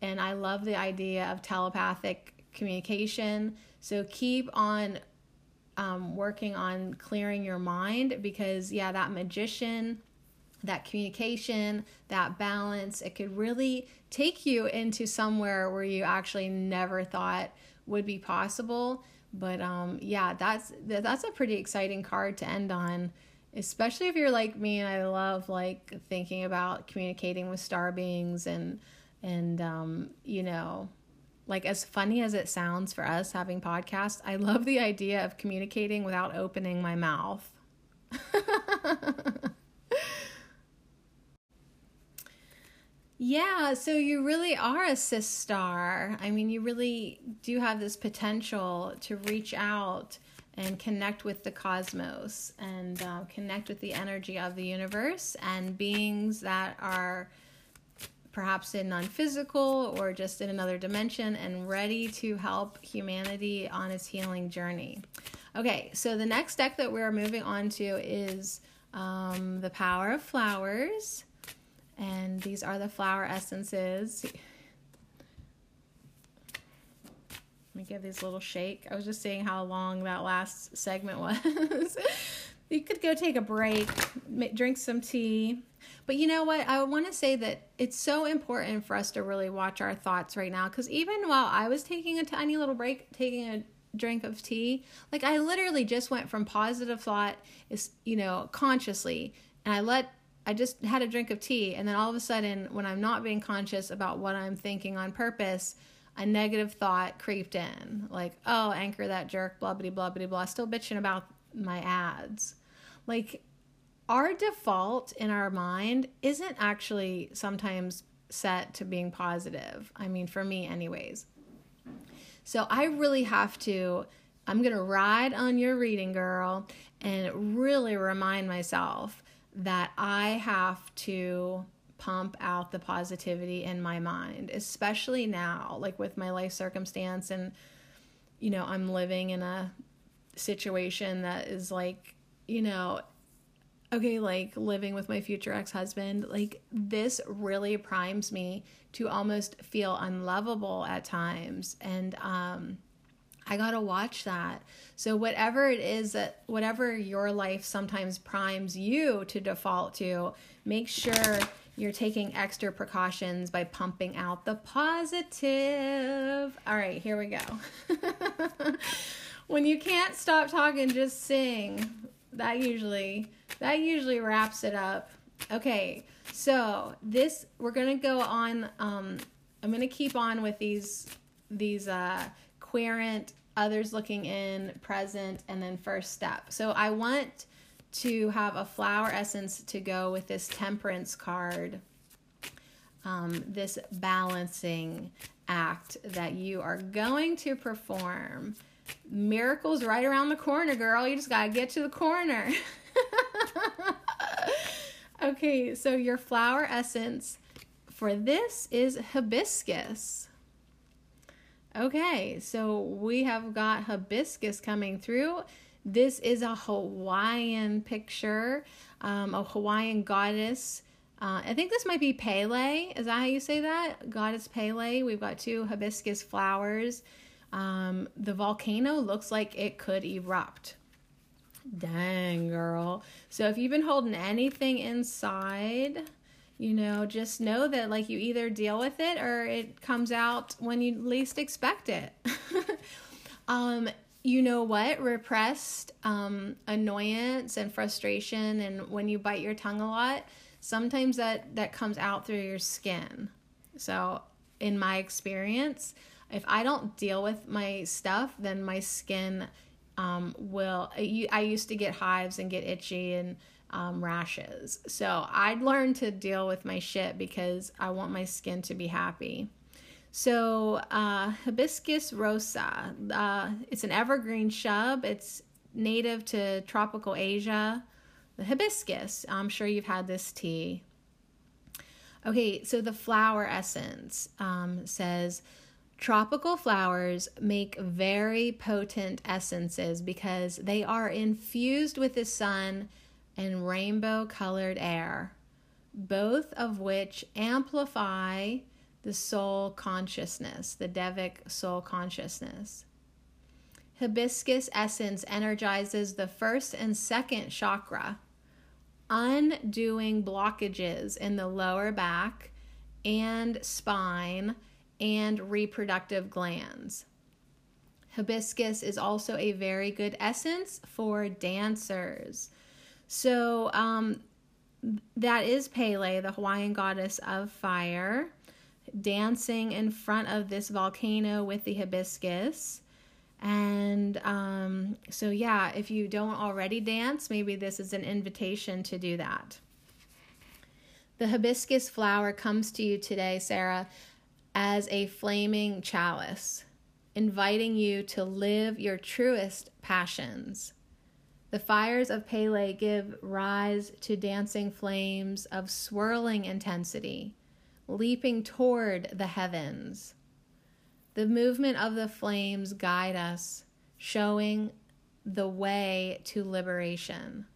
and I love the idea of telepathic communication. So keep on um, working on clearing your mind because yeah, that magician, that communication, that balance, it could really take you into somewhere where you actually never thought would be possible. But um, yeah, that's that's a pretty exciting card to end on especially if you're like me and I love like thinking about communicating with star beings and and um, you know like as funny as it sounds for us having podcasts, I love the idea of communicating without opening my mouth. yeah, so you really are a cis star. I mean, you really do have this potential to reach out and connect with the cosmos and uh, connect with the energy of the universe and beings that are perhaps in non physical or just in another dimension and ready to help humanity on its healing journey. Okay, so the next deck that we're moving on to is um, The Power of Flowers. And these are the flower essences. Let me give these a little shake. I was just seeing how long that last segment was. you could go take a break, drink some tea. But you know what? I want to say that it's so important for us to really watch our thoughts right now because even while I was taking a tiny little break, taking a drink of tea, like I literally just went from positive thought is, you know, consciously and I let I just had a drink of tea, and then all of a sudden, when I'm not being conscious about what I'm thinking on purpose, a negative thought creeped in, like, "Oh, anchor that jerk," blah blah blah blah blah. Still bitching about my ads, like. Our default in our mind isn't actually sometimes set to being positive. I mean, for me, anyways. So I really have to, I'm going to ride on your reading, girl, and really remind myself that I have to pump out the positivity in my mind, especially now, like with my life circumstance. And, you know, I'm living in a situation that is like, you know, okay, like living with my future ex husband, like this really primes me to almost feel unlovable at times. And um, I gotta watch that. So, whatever it is that, whatever your life sometimes primes you to default to, make sure you're taking extra precautions by pumping out the positive. All right, here we go. when you can't stop talking, just sing. That usually that usually wraps it up. Okay, so this we're gonna go on. Um, I'm gonna keep on with these these uh, querent, others looking in, present, and then first step. So I want to have a flower essence to go with this temperance card. Um, this balancing act that you are going to perform. Miracles right around the corner, girl. You just got to get to the corner. okay, so your flower essence for this is hibiscus. Okay, so we have got hibiscus coming through. This is a Hawaiian picture, um, a Hawaiian goddess. Uh, I think this might be Pele. Is that how you say that? Goddess Pele. We've got two hibiscus flowers. Um, the volcano looks like it could erupt. Dang, girl. So if you've been holding anything inside, you know, just know that like you either deal with it or it comes out when you least expect it. um, you know what? Repressed um, annoyance and frustration, and when you bite your tongue a lot, sometimes that that comes out through your skin. So, in my experience, if I don't deal with my stuff, then my skin um, will I used to get hives and get itchy and um, rashes. So I'd learned to deal with my shit because I want my skin to be happy. So uh, hibiscus rosa, uh, it's an evergreen shrub. It's native to tropical Asia. The hibiscus, I'm sure you've had this tea. Okay, so the flower essence um, says Tropical flowers make very potent essences because they are infused with the sun and rainbow colored air, both of which amplify the soul consciousness, the Devic soul consciousness. Hibiscus essence energizes the first and second chakra, undoing blockages in the lower back and spine and reproductive glands. Hibiscus is also a very good essence for dancers. So, um, that is Pele, the Hawaiian goddess of fire, dancing in front of this volcano with the hibiscus. And um, so, yeah, if you don't already dance, maybe this is an invitation to do that. The hibiscus flower comes to you today, Sarah, as a flaming chalice, inviting you to live your truest passions. The fires of Pele give rise to dancing flames of swirling intensity, leaping toward the heavens. The movement of the flames guide us, showing the way to liberation.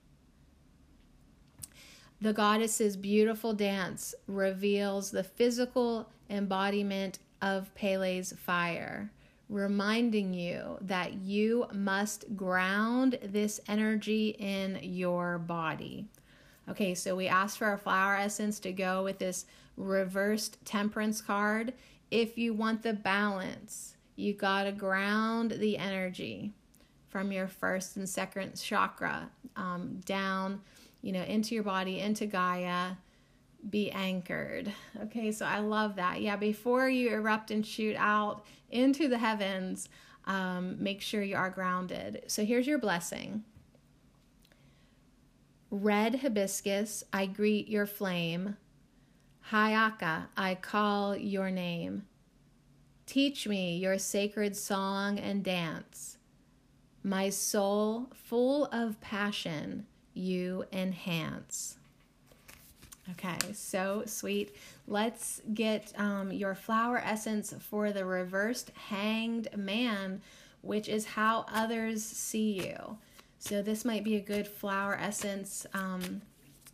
The goddess's beautiful dance reveals the physical embodiment of Pele's fire, reminding you that you must ground this energy in your body. Okay, so we asked for a flower essence to go with this reversed temperance card. If you want the balance, you got to ground the energy from your first and second chakra um, down you know, into your body, into Gaia, be anchored. Okay, so I love that. Yeah, before you erupt and shoot out into the heavens, um, make sure you are grounded. So here's your blessing Red hibiscus, I greet your flame. Hayaka, I call your name. Teach me your sacred song and dance. My soul, full of passion, you enhance. Okay, so sweet. Let's get um, your flower essence for the reversed hanged man, which is how others see you. So, this might be a good flower essence um,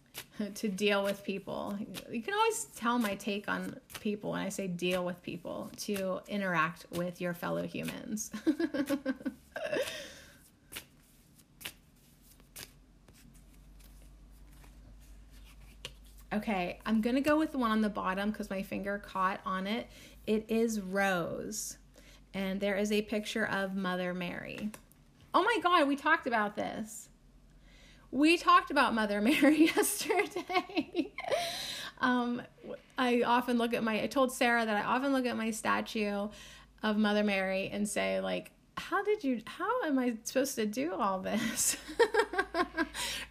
to deal with people. You can always tell my take on people when I say deal with people to interact with your fellow humans. Okay, I'm gonna go with the one on the bottom because my finger caught on it. It is Rose, and there is a picture of Mother Mary. Oh my God, we talked about this. We talked about Mother Mary yesterday. um, I often look at my. I told Sarah that I often look at my statue of Mother Mary and say like, how did you how am i supposed to do all this?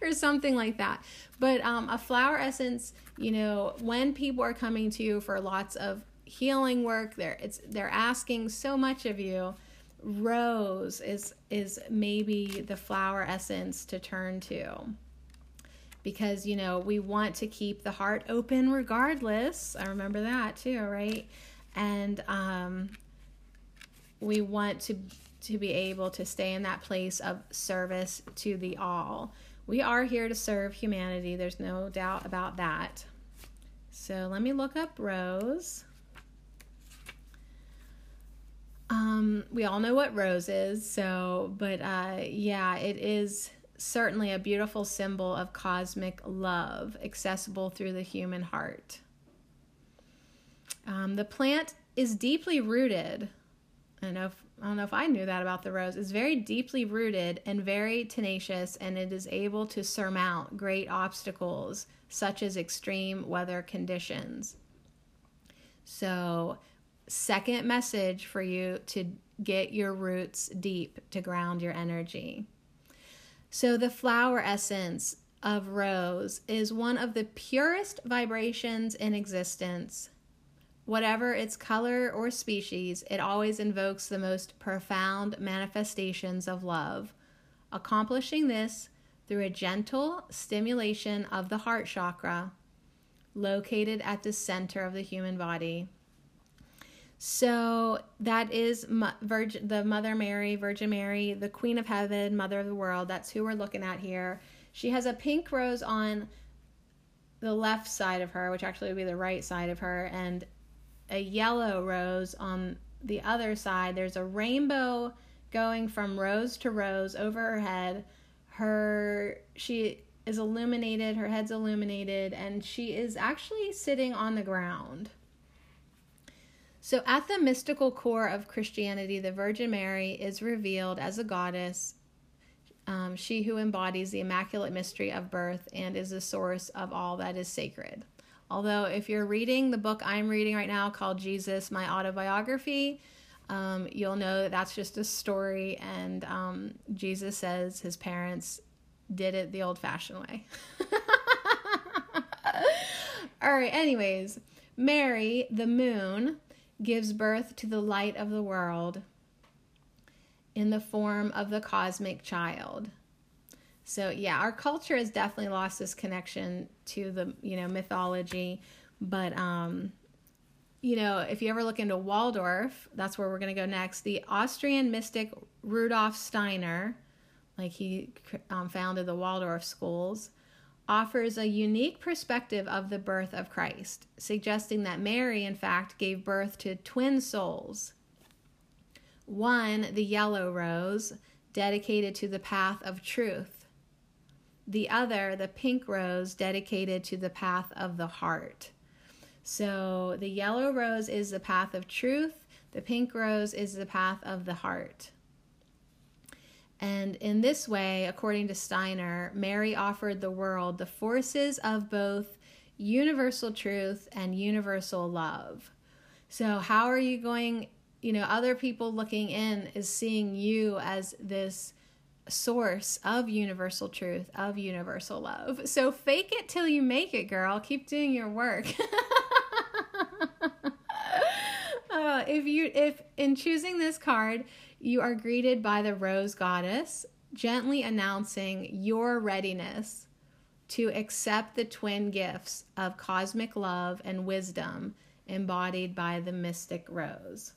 Or something like that. But um, a flower essence you know when people are coming to you for lots of healing work they're it's they're asking so much of you. Rose is is maybe the flower essence to turn to. Because you know we want to keep the heart open regardless. I remember that too right? And um we want to to be able to stay in that place of service to the all. We are here to serve humanity. There's no doubt about that. So let me look up Rose. Um, we all know what Rose is, so, but uh, yeah, it is certainly a beautiful symbol of cosmic love, accessible through the human heart. Um, the plant is deeply rooted. I know I don't know if I knew that about the rose, is very deeply rooted and very tenacious, and it is able to surmount great obstacles such as extreme weather conditions. So, second message for you to get your roots deep to ground your energy. So, the flower essence of rose is one of the purest vibrations in existence Whatever its color or species, it always invokes the most profound manifestations of love, accomplishing this through a gentle stimulation of the heart chakra located at the center of the human body. So that is Virgin, the Mother Mary, Virgin Mary, the Queen of Heaven, Mother of the World. That's who we're looking at here. She has a pink rose on the left side of her, which actually would be the right side of her, and a yellow rose on the other side. There's a rainbow going from rose to rose over her head. Her she is illuminated, her head's illuminated, and she is actually sitting on the ground. So, at the mystical core of Christianity, the Virgin Mary is revealed as a goddess, um, she who embodies the immaculate mystery of birth and is the source of all that is sacred. Although, if you're reading the book I'm reading right now called Jesus, My Autobiography, um, you'll know that that's just a story, and um, Jesus says his parents did it the old fashioned way. All right, anyways, Mary, the moon, gives birth to the light of the world in the form of the cosmic child. So yeah, our culture has definitely lost this connection to the you know mythology, but um, you know if you ever look into Waldorf, that's where we're gonna go next. The Austrian mystic Rudolf Steiner, like he um, founded the Waldorf schools, offers a unique perspective of the birth of Christ, suggesting that Mary, in fact, gave birth to twin souls. One, the yellow rose, dedicated to the path of truth the other, the pink rose, dedicated to the path of the heart. So the yellow rose is the path of truth, the pink rose is the path of the heart. And in this way, according to Steiner, Mary offered the world the forces of both universal truth and universal love. So, how are you going? You know, other people looking in is seeing you as this source of universal truth, of universal love. So, fake it till you make it, girl. Keep doing your work. uh, if you, if in choosing this card, you are greeted by the rose goddess, gently announcing your readiness to accept the twin gifts of cosmic love and wisdom embodied by the mystic rose.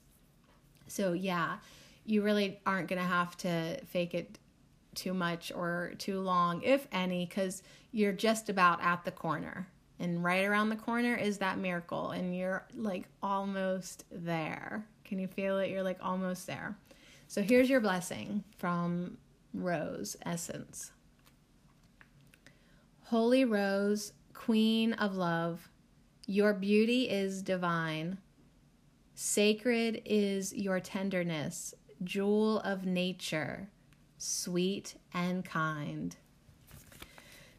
So, yeah, you really aren't going to have to fake it too much or too long, if any, because you're just about at the corner. And right around the corner is that miracle, and you're like almost there. Can you feel it? You're like almost there. So here's your blessing from Rose Essence Holy Rose, Queen of Love, your beauty is divine. Sacred is your tenderness, jewel of nature, sweet and kind.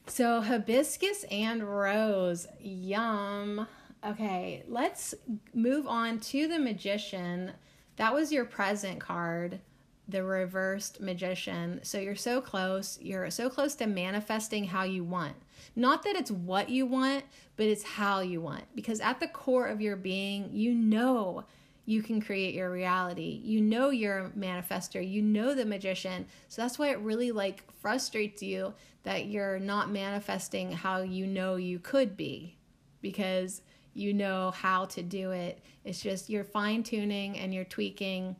So, hibiscus and rose, yum. Okay, let's move on to the magician. That was your present card, the reversed magician. So you're so close. You're so close to manifesting how you want. Not that it's what you want, but it's how you want. Because at the core of your being, you know you can create your reality. You know you're a manifester. You know the magician. So that's why it really like frustrates you that you're not manifesting how you know you could be because you know how to do it. It's just you're fine tuning and you're tweaking.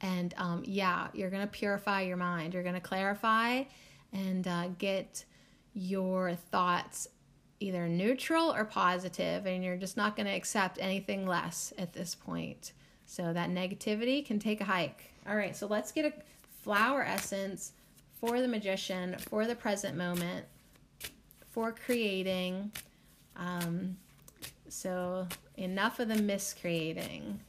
And um, yeah, you're going to purify your mind. You're going to clarify and uh, get your thoughts either neutral or positive, and you're just not going to accept anything less at this point. So that negativity can take a hike. All right, so let's get a flower essence for the magician, for the present moment, for creating. Um, so enough of the miscreating.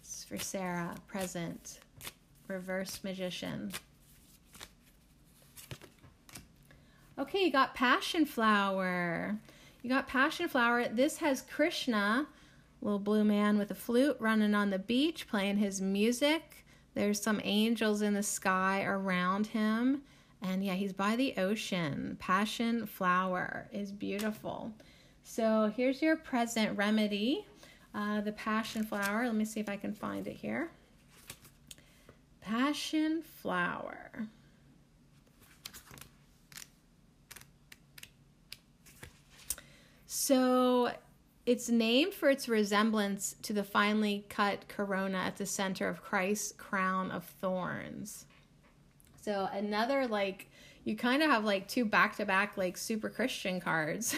It's for Sarah, present, reverse magician. Okay, you got passion flower. You got passion flower. This has Krishna, little blue man with a flute, running on the beach, playing his music. There's some angels in the sky around him. And yeah, he's by the ocean. Passion flower is beautiful. So here's your present remedy. Uh, the passion flower. Let me see if I can find it here. Passion flower. So it's named for its resemblance to the finely cut corona at the center of Christ's crown of thorns. So another like you kind of have like two back to back like super Christian cards.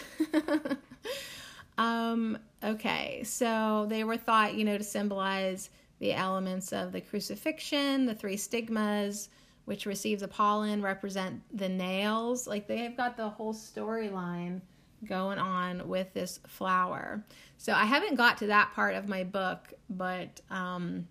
um okay, so they were thought, you know, to symbolize the elements of the crucifixion, the three stigmas which receive the pollen represent the nails. Like they've got the whole storyline going on with this flower. So I haven't got to that part of my book, but um,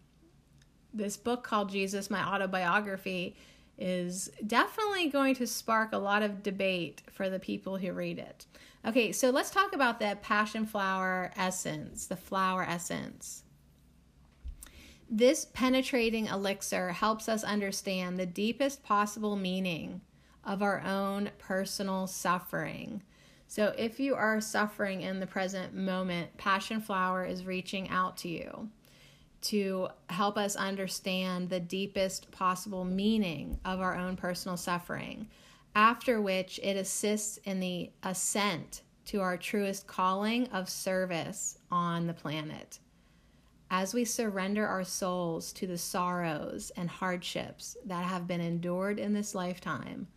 this book called Jesus, my autobiography, is definitely going to spark a lot of debate for the people who read it. Okay, so let's talk about the passion flower essence, the flower essence. This penetrating elixir helps us understand the deepest possible meaning of our own personal suffering. So, if you are suffering in the present moment, Passion Flower is reaching out to you to help us understand the deepest possible meaning of our own personal suffering, after which it assists in the ascent to our truest calling of service on the planet. As we surrender our souls to the sorrows and hardships that have been endured in this lifetime,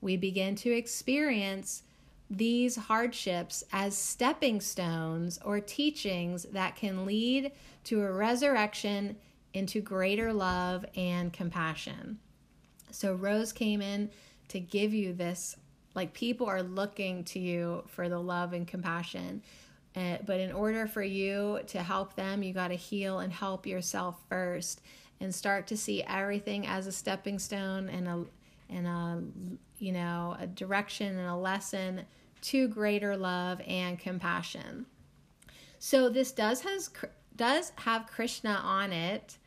we begin to experience these hardships as stepping stones or teachings that can lead to a resurrection into greater love and compassion. So, Rose came in to give you this like people are looking to you for the love and compassion. Uh, but in order for you to help them, you got to heal and help yourself first and start to see everything as a stepping stone and a and a you know a direction and a lesson to greater love and compassion. So this does has does have Krishna on it,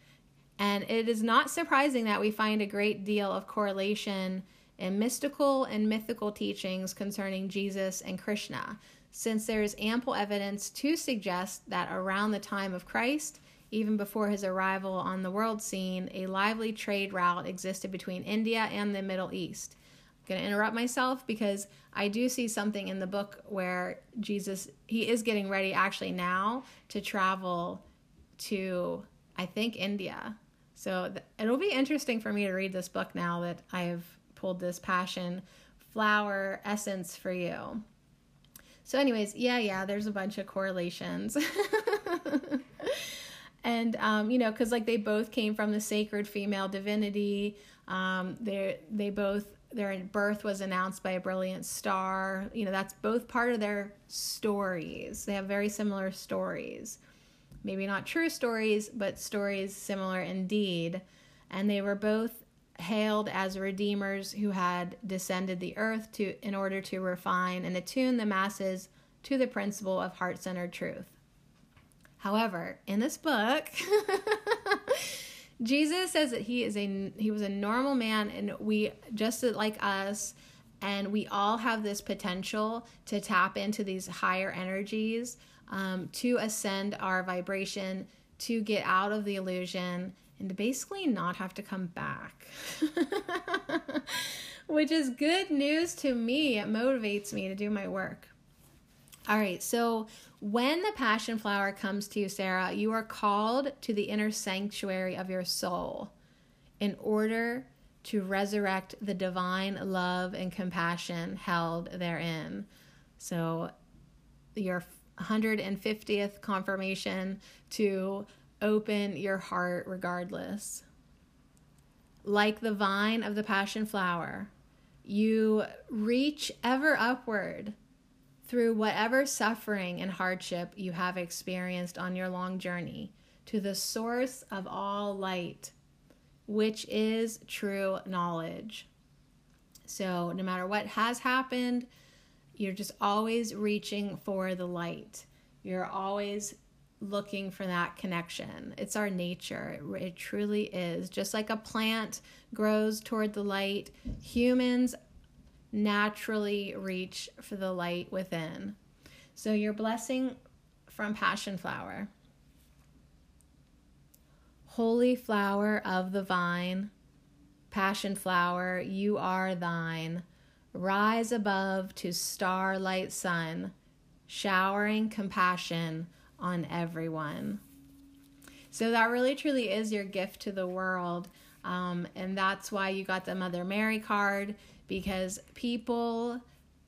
and it is not surprising that we find a great deal of correlation in mystical and mythical teachings concerning Jesus and Krishna, since there is ample evidence to suggest that around the time of Christ, even before his arrival on the world scene, a lively trade route existed between India and the Middle East. Going to interrupt myself because I do see something in the book where Jesus, he is getting ready actually now to travel to, I think, India. So it'll be interesting for me to read this book now that I have pulled this passion flower essence for you. So, anyways, yeah, yeah, there's a bunch of correlations. and, um, you know, because like they both came from the sacred female divinity. Um, they they both their birth was announced by a brilliant star. You know, that's both part of their stories. They have very similar stories. Maybe not true stories, but stories similar indeed. And they were both hailed as redeemers who had descended the earth to in order to refine and attune the masses to the principle of heart-centered truth. However, in this book, Jesus says that he is a he was a normal man and we just like us and we all have this potential to tap into these higher energies um, to ascend our vibration to get out of the illusion and to basically not have to come back. Which is good news to me. It motivates me to do my work. All right, so when the passion flower comes to you, Sarah, you are called to the inner sanctuary of your soul in order to resurrect the divine love and compassion held therein. So, your 150th confirmation to open your heart regardless. Like the vine of the passion flower, you reach ever upward through whatever suffering and hardship you have experienced on your long journey to the source of all light, which is true knowledge. So, no matter what has happened, you're just always reaching for the light. You're always looking for that connection. It's our nature. It, it, truly is. Just like a plant grows toward the light, humans naturally reach for the light within. So, your blessing from Passion Flower. Holy flower of the vine, passion flower, you are thine. Rise above to starlight sun, showering compassion on everyone. So that really truly is your gift to the world. Um, and that's why you got the Mother Mary card because people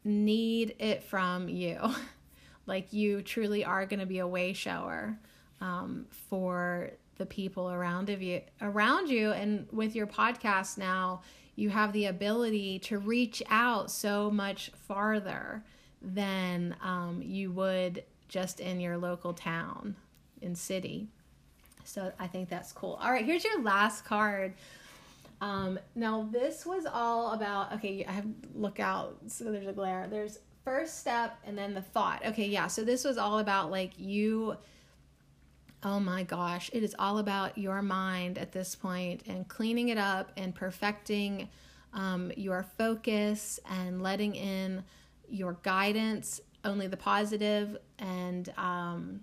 need it from you. like you truly are going to be a way shower um, for the people around of you around you and with your podcast now you have the ability to reach out so much farther than um, you would just in your local town and city. So I think that's cool. All right, here's your last card. Um, now this was all about. Okay, I have look out. So there's a glare. There's first step and then the thought. Okay, yeah. So this was all about like you. Oh my gosh, it is all about your mind at this point and cleaning it up and perfecting um, your focus and letting in your guidance only the positive and um,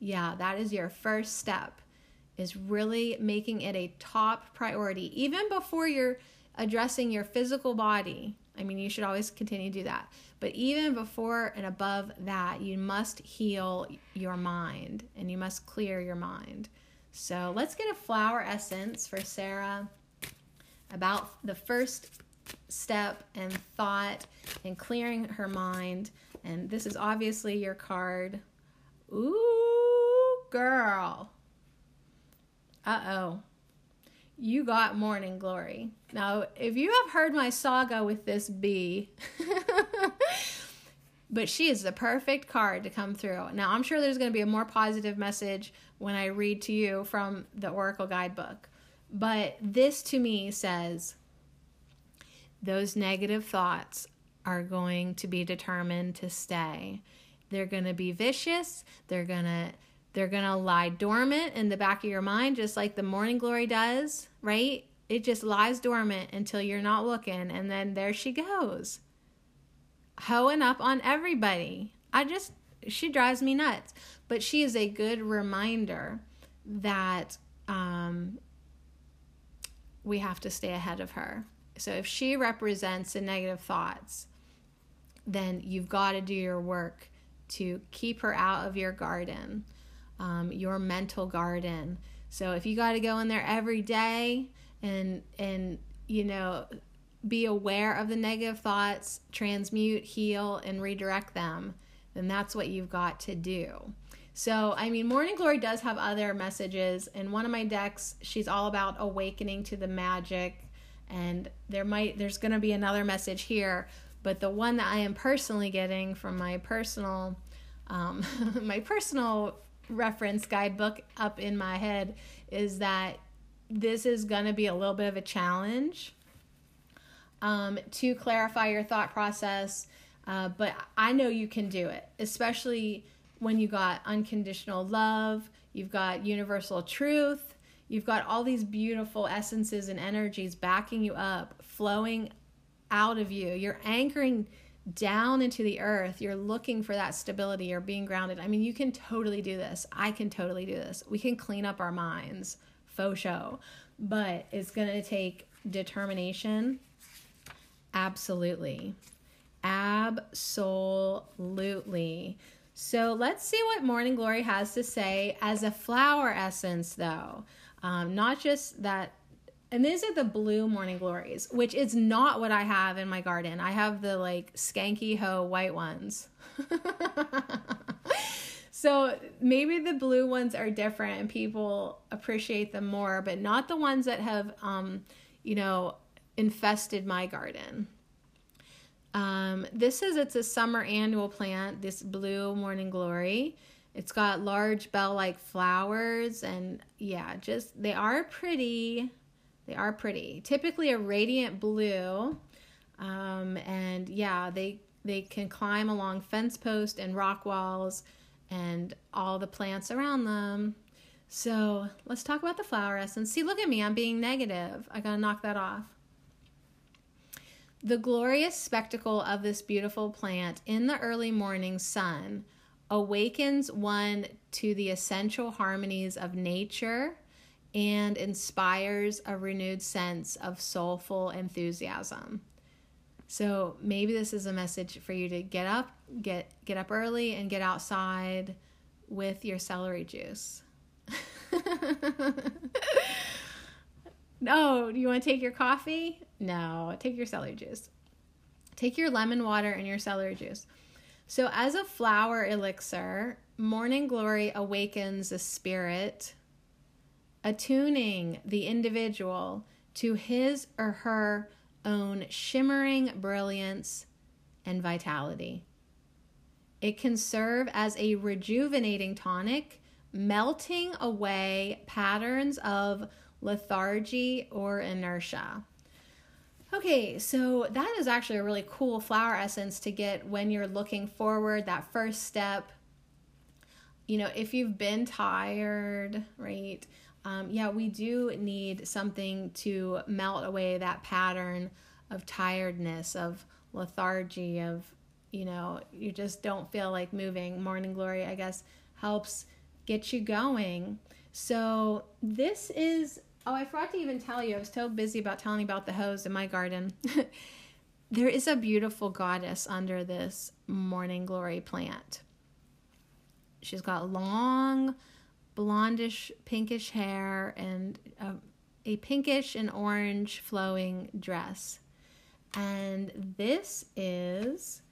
yeah that is your first step is really making it a top priority even before you're addressing your physical body i mean you should always continue to do that but even before and above that you must heal your mind and you must clear your mind so let's get a flower essence for sarah about the first step and thought and clearing her mind and this is obviously your card. Ooh, girl. Uh oh. You got morning glory. Now, if you have heard my saga with this bee, but she is the perfect card to come through. Now, I'm sure there's going to be a more positive message when I read to you from the Oracle Guidebook. But this to me says those negative thoughts are going to be determined to stay. They're going to be vicious. They're going to they're going to lie dormant in the back of your mind just like the morning glory does, right? It just lies dormant until you're not looking and then there she goes. Hoeing up on everybody. I just she drives me nuts. But she is a good reminder that um, we have to stay ahead of her. So if she represents the negative thoughts, then you've got to do your work to keep her out of your garden, um, your mental garden. So if you got to go in there every day and and you know be aware of the negative thoughts, transmute, heal, and redirect them, then that's what you've got to do. So, I mean, Morning Glory does have other messages. In one of my decks, she's all about awakening to the magic, and there might there's going to be another message here, but the one that I am personally getting from my personal um, my personal reference guidebook up in my head is that this is going to be a little bit of a challenge um, to clarify your thought process. Uh, but I know you can do it, especially when you got unconditional love, you've got universal truth, you've got all these beautiful essences and energies backing you up, flowing out of you. You're anchoring down into the earth. You're looking for that stability. You're being grounded. I mean, you can totally do this. I can totally do this. We can clean up our minds, faux show, but it's going to take determination. Absolutely. Absolutely. So let's see what Morning Glory has to say as a flower essence, though. Um, not just that, and these are the blue Morning Glories, which is not what I have in my garden. I have the like skanky ho white ones. so maybe the blue ones are different and people appreciate them more, but not the ones that have, um, you know, infested my garden. Um, this is it's a summer annual plant, this blue morning glory. It's got large bell-like flowers and yeah, just they are pretty. They are pretty. Typically a radiant blue. Um, and yeah, they they can climb along fence posts and rock walls and all the plants around them. So let's talk about the flower essence. See, look at me, I'm being negative. I gotta knock that off. The glorious spectacle of this beautiful plant in the early morning sun awakens one to the essential harmonies of nature and inspires a renewed sense of soulful enthusiasm. So maybe this is a message for you to get up, get get up early and get outside with your celery juice. No, oh, do you want to take your coffee? No, take your celery juice. Take your lemon water and your celery juice. So, as a flower elixir, Morning Glory awakens the spirit, attuning the individual to his or her own shimmering brilliance and vitality. It can serve as a rejuvenating tonic, melting away patterns of lethargy, or inertia. Okay, so that is actually a really cool flower essence to get when you're looking forward, that first step. You know, if you've been tired, right? Um, yeah, we do need something to melt away that pattern of tiredness, of lethargy, of, you know, you just don't feel like moving. Morning Glory, I guess, helps get you going. So, this is Oh, I forgot to even tell you. I was so busy about telling you about the hose in my garden. there is a beautiful goddess under this morning glory plant. She's got long, blondish, pinkish hair and a, a pinkish and orange flowing dress. And this is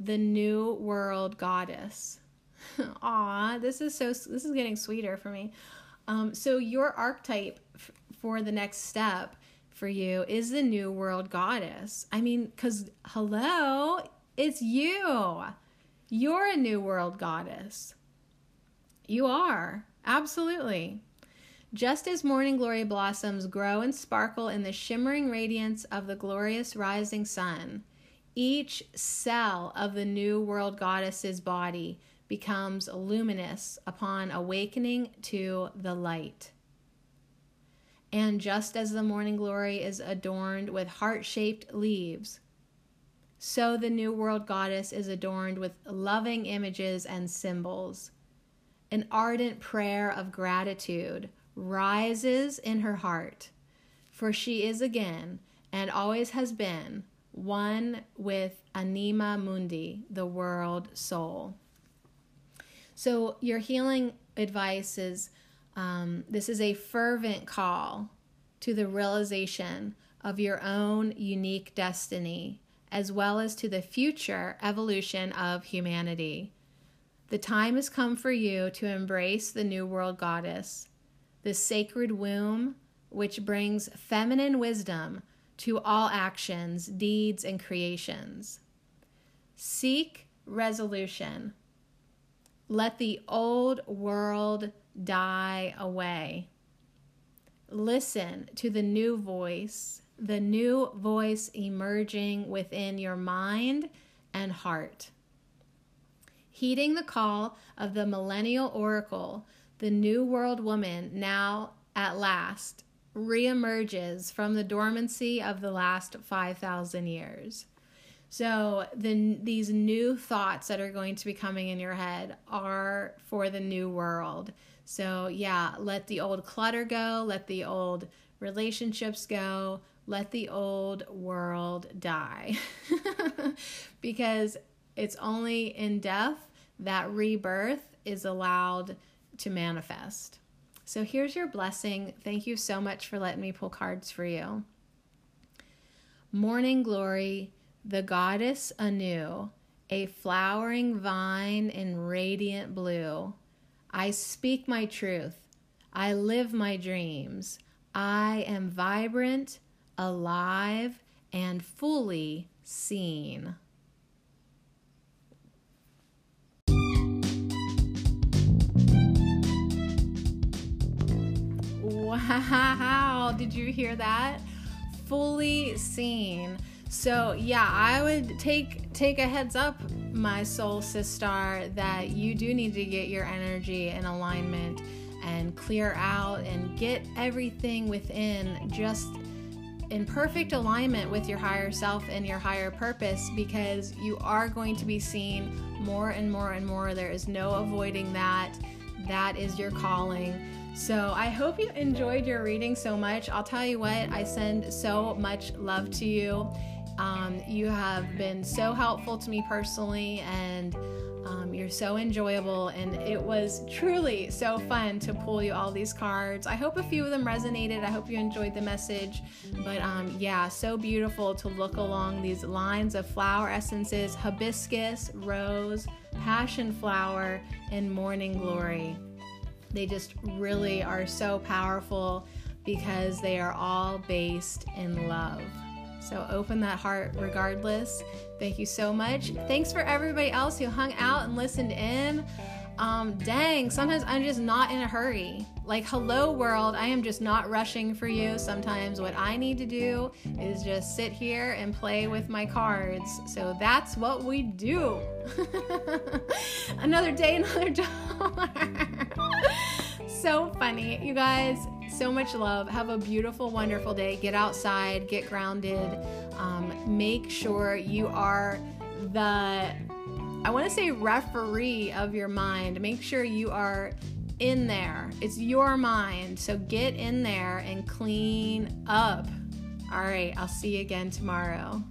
the New World Goddess. Aw, this is so. This is getting sweeter for me. Um, so your archetype f- for the next step for you is the new world goddess. I mean, because hello, it's you. You're a new world goddess. You are. Absolutely. Just as morning glory blossoms grow and sparkle in the shimmering radiance of the glorious rising sun, each cell of the new world goddess's body becomes luminous upon awakening to the light. And just as the morning glory is adorned with heart shaped leaves, so the New World Goddess is adorned with loving images and symbols. An ardent prayer of gratitude rises in her heart, for she is again, and always has been, one with Anima Mundi, the world soul. So, your healing advice is um, this is a fervent call to the realization of your own unique destiny, as well as to the future evolution of humanity. The time has come for you to embrace the New World Goddess, the sacred womb which brings feminine wisdom to all actions, deeds, and creations. Seek resolution. Let the old world die away. Listen to the new voice, the new voice emerging within your mind and heart. Heeding the call of the millennial oracle, the new world woman now at last reemerges from the dormancy of the last 5,000 years. So the these new thoughts that are going to be coming in your head are for the new world. So yeah, let the old clutter go, let the old relationships go, let the old world die. because it's only in death that rebirth is allowed to manifest. So here's your blessing. Thank you so much for letting me pull cards for you. Morning glory the goddess anew, a flowering vine in radiant blue. I speak my truth. I live my dreams. I am vibrant, alive, and fully seen. Wow, did you hear that? Fully seen. So yeah, I would take take a heads up, my soul sister, that you do need to get your energy in alignment and clear out and get everything within just in perfect alignment with your higher self and your higher purpose because you are going to be seen more and more and more. There is no avoiding that. That is your calling. So I hope you enjoyed your reading so much. I'll tell you what, I send so much love to you. Um, you have been so helpful to me personally, and um, you're so enjoyable. And it was truly so fun to pull you all these cards. I hope a few of them resonated. I hope you enjoyed the message. But um, yeah, so beautiful to look along these lines of flower essences hibiscus, rose, passion flower, and morning glory. They just really are so powerful because they are all based in love. So open that heart regardless. Thank you so much. Thanks for everybody else who hung out and listened in. Um, dang, sometimes I'm just not in a hurry. Like, hello, world, I am just not rushing for you. Sometimes what I need to do is just sit here and play with my cards. So that's what we do. another day, another dollar. so funny. You guys, so much love. Have a beautiful, wonderful day. Get outside, get grounded. Um, make sure you are the, I want to say referee of your mind. Make sure you are in there. It's your mind. So get in there and clean up. All right, I'll see you again tomorrow.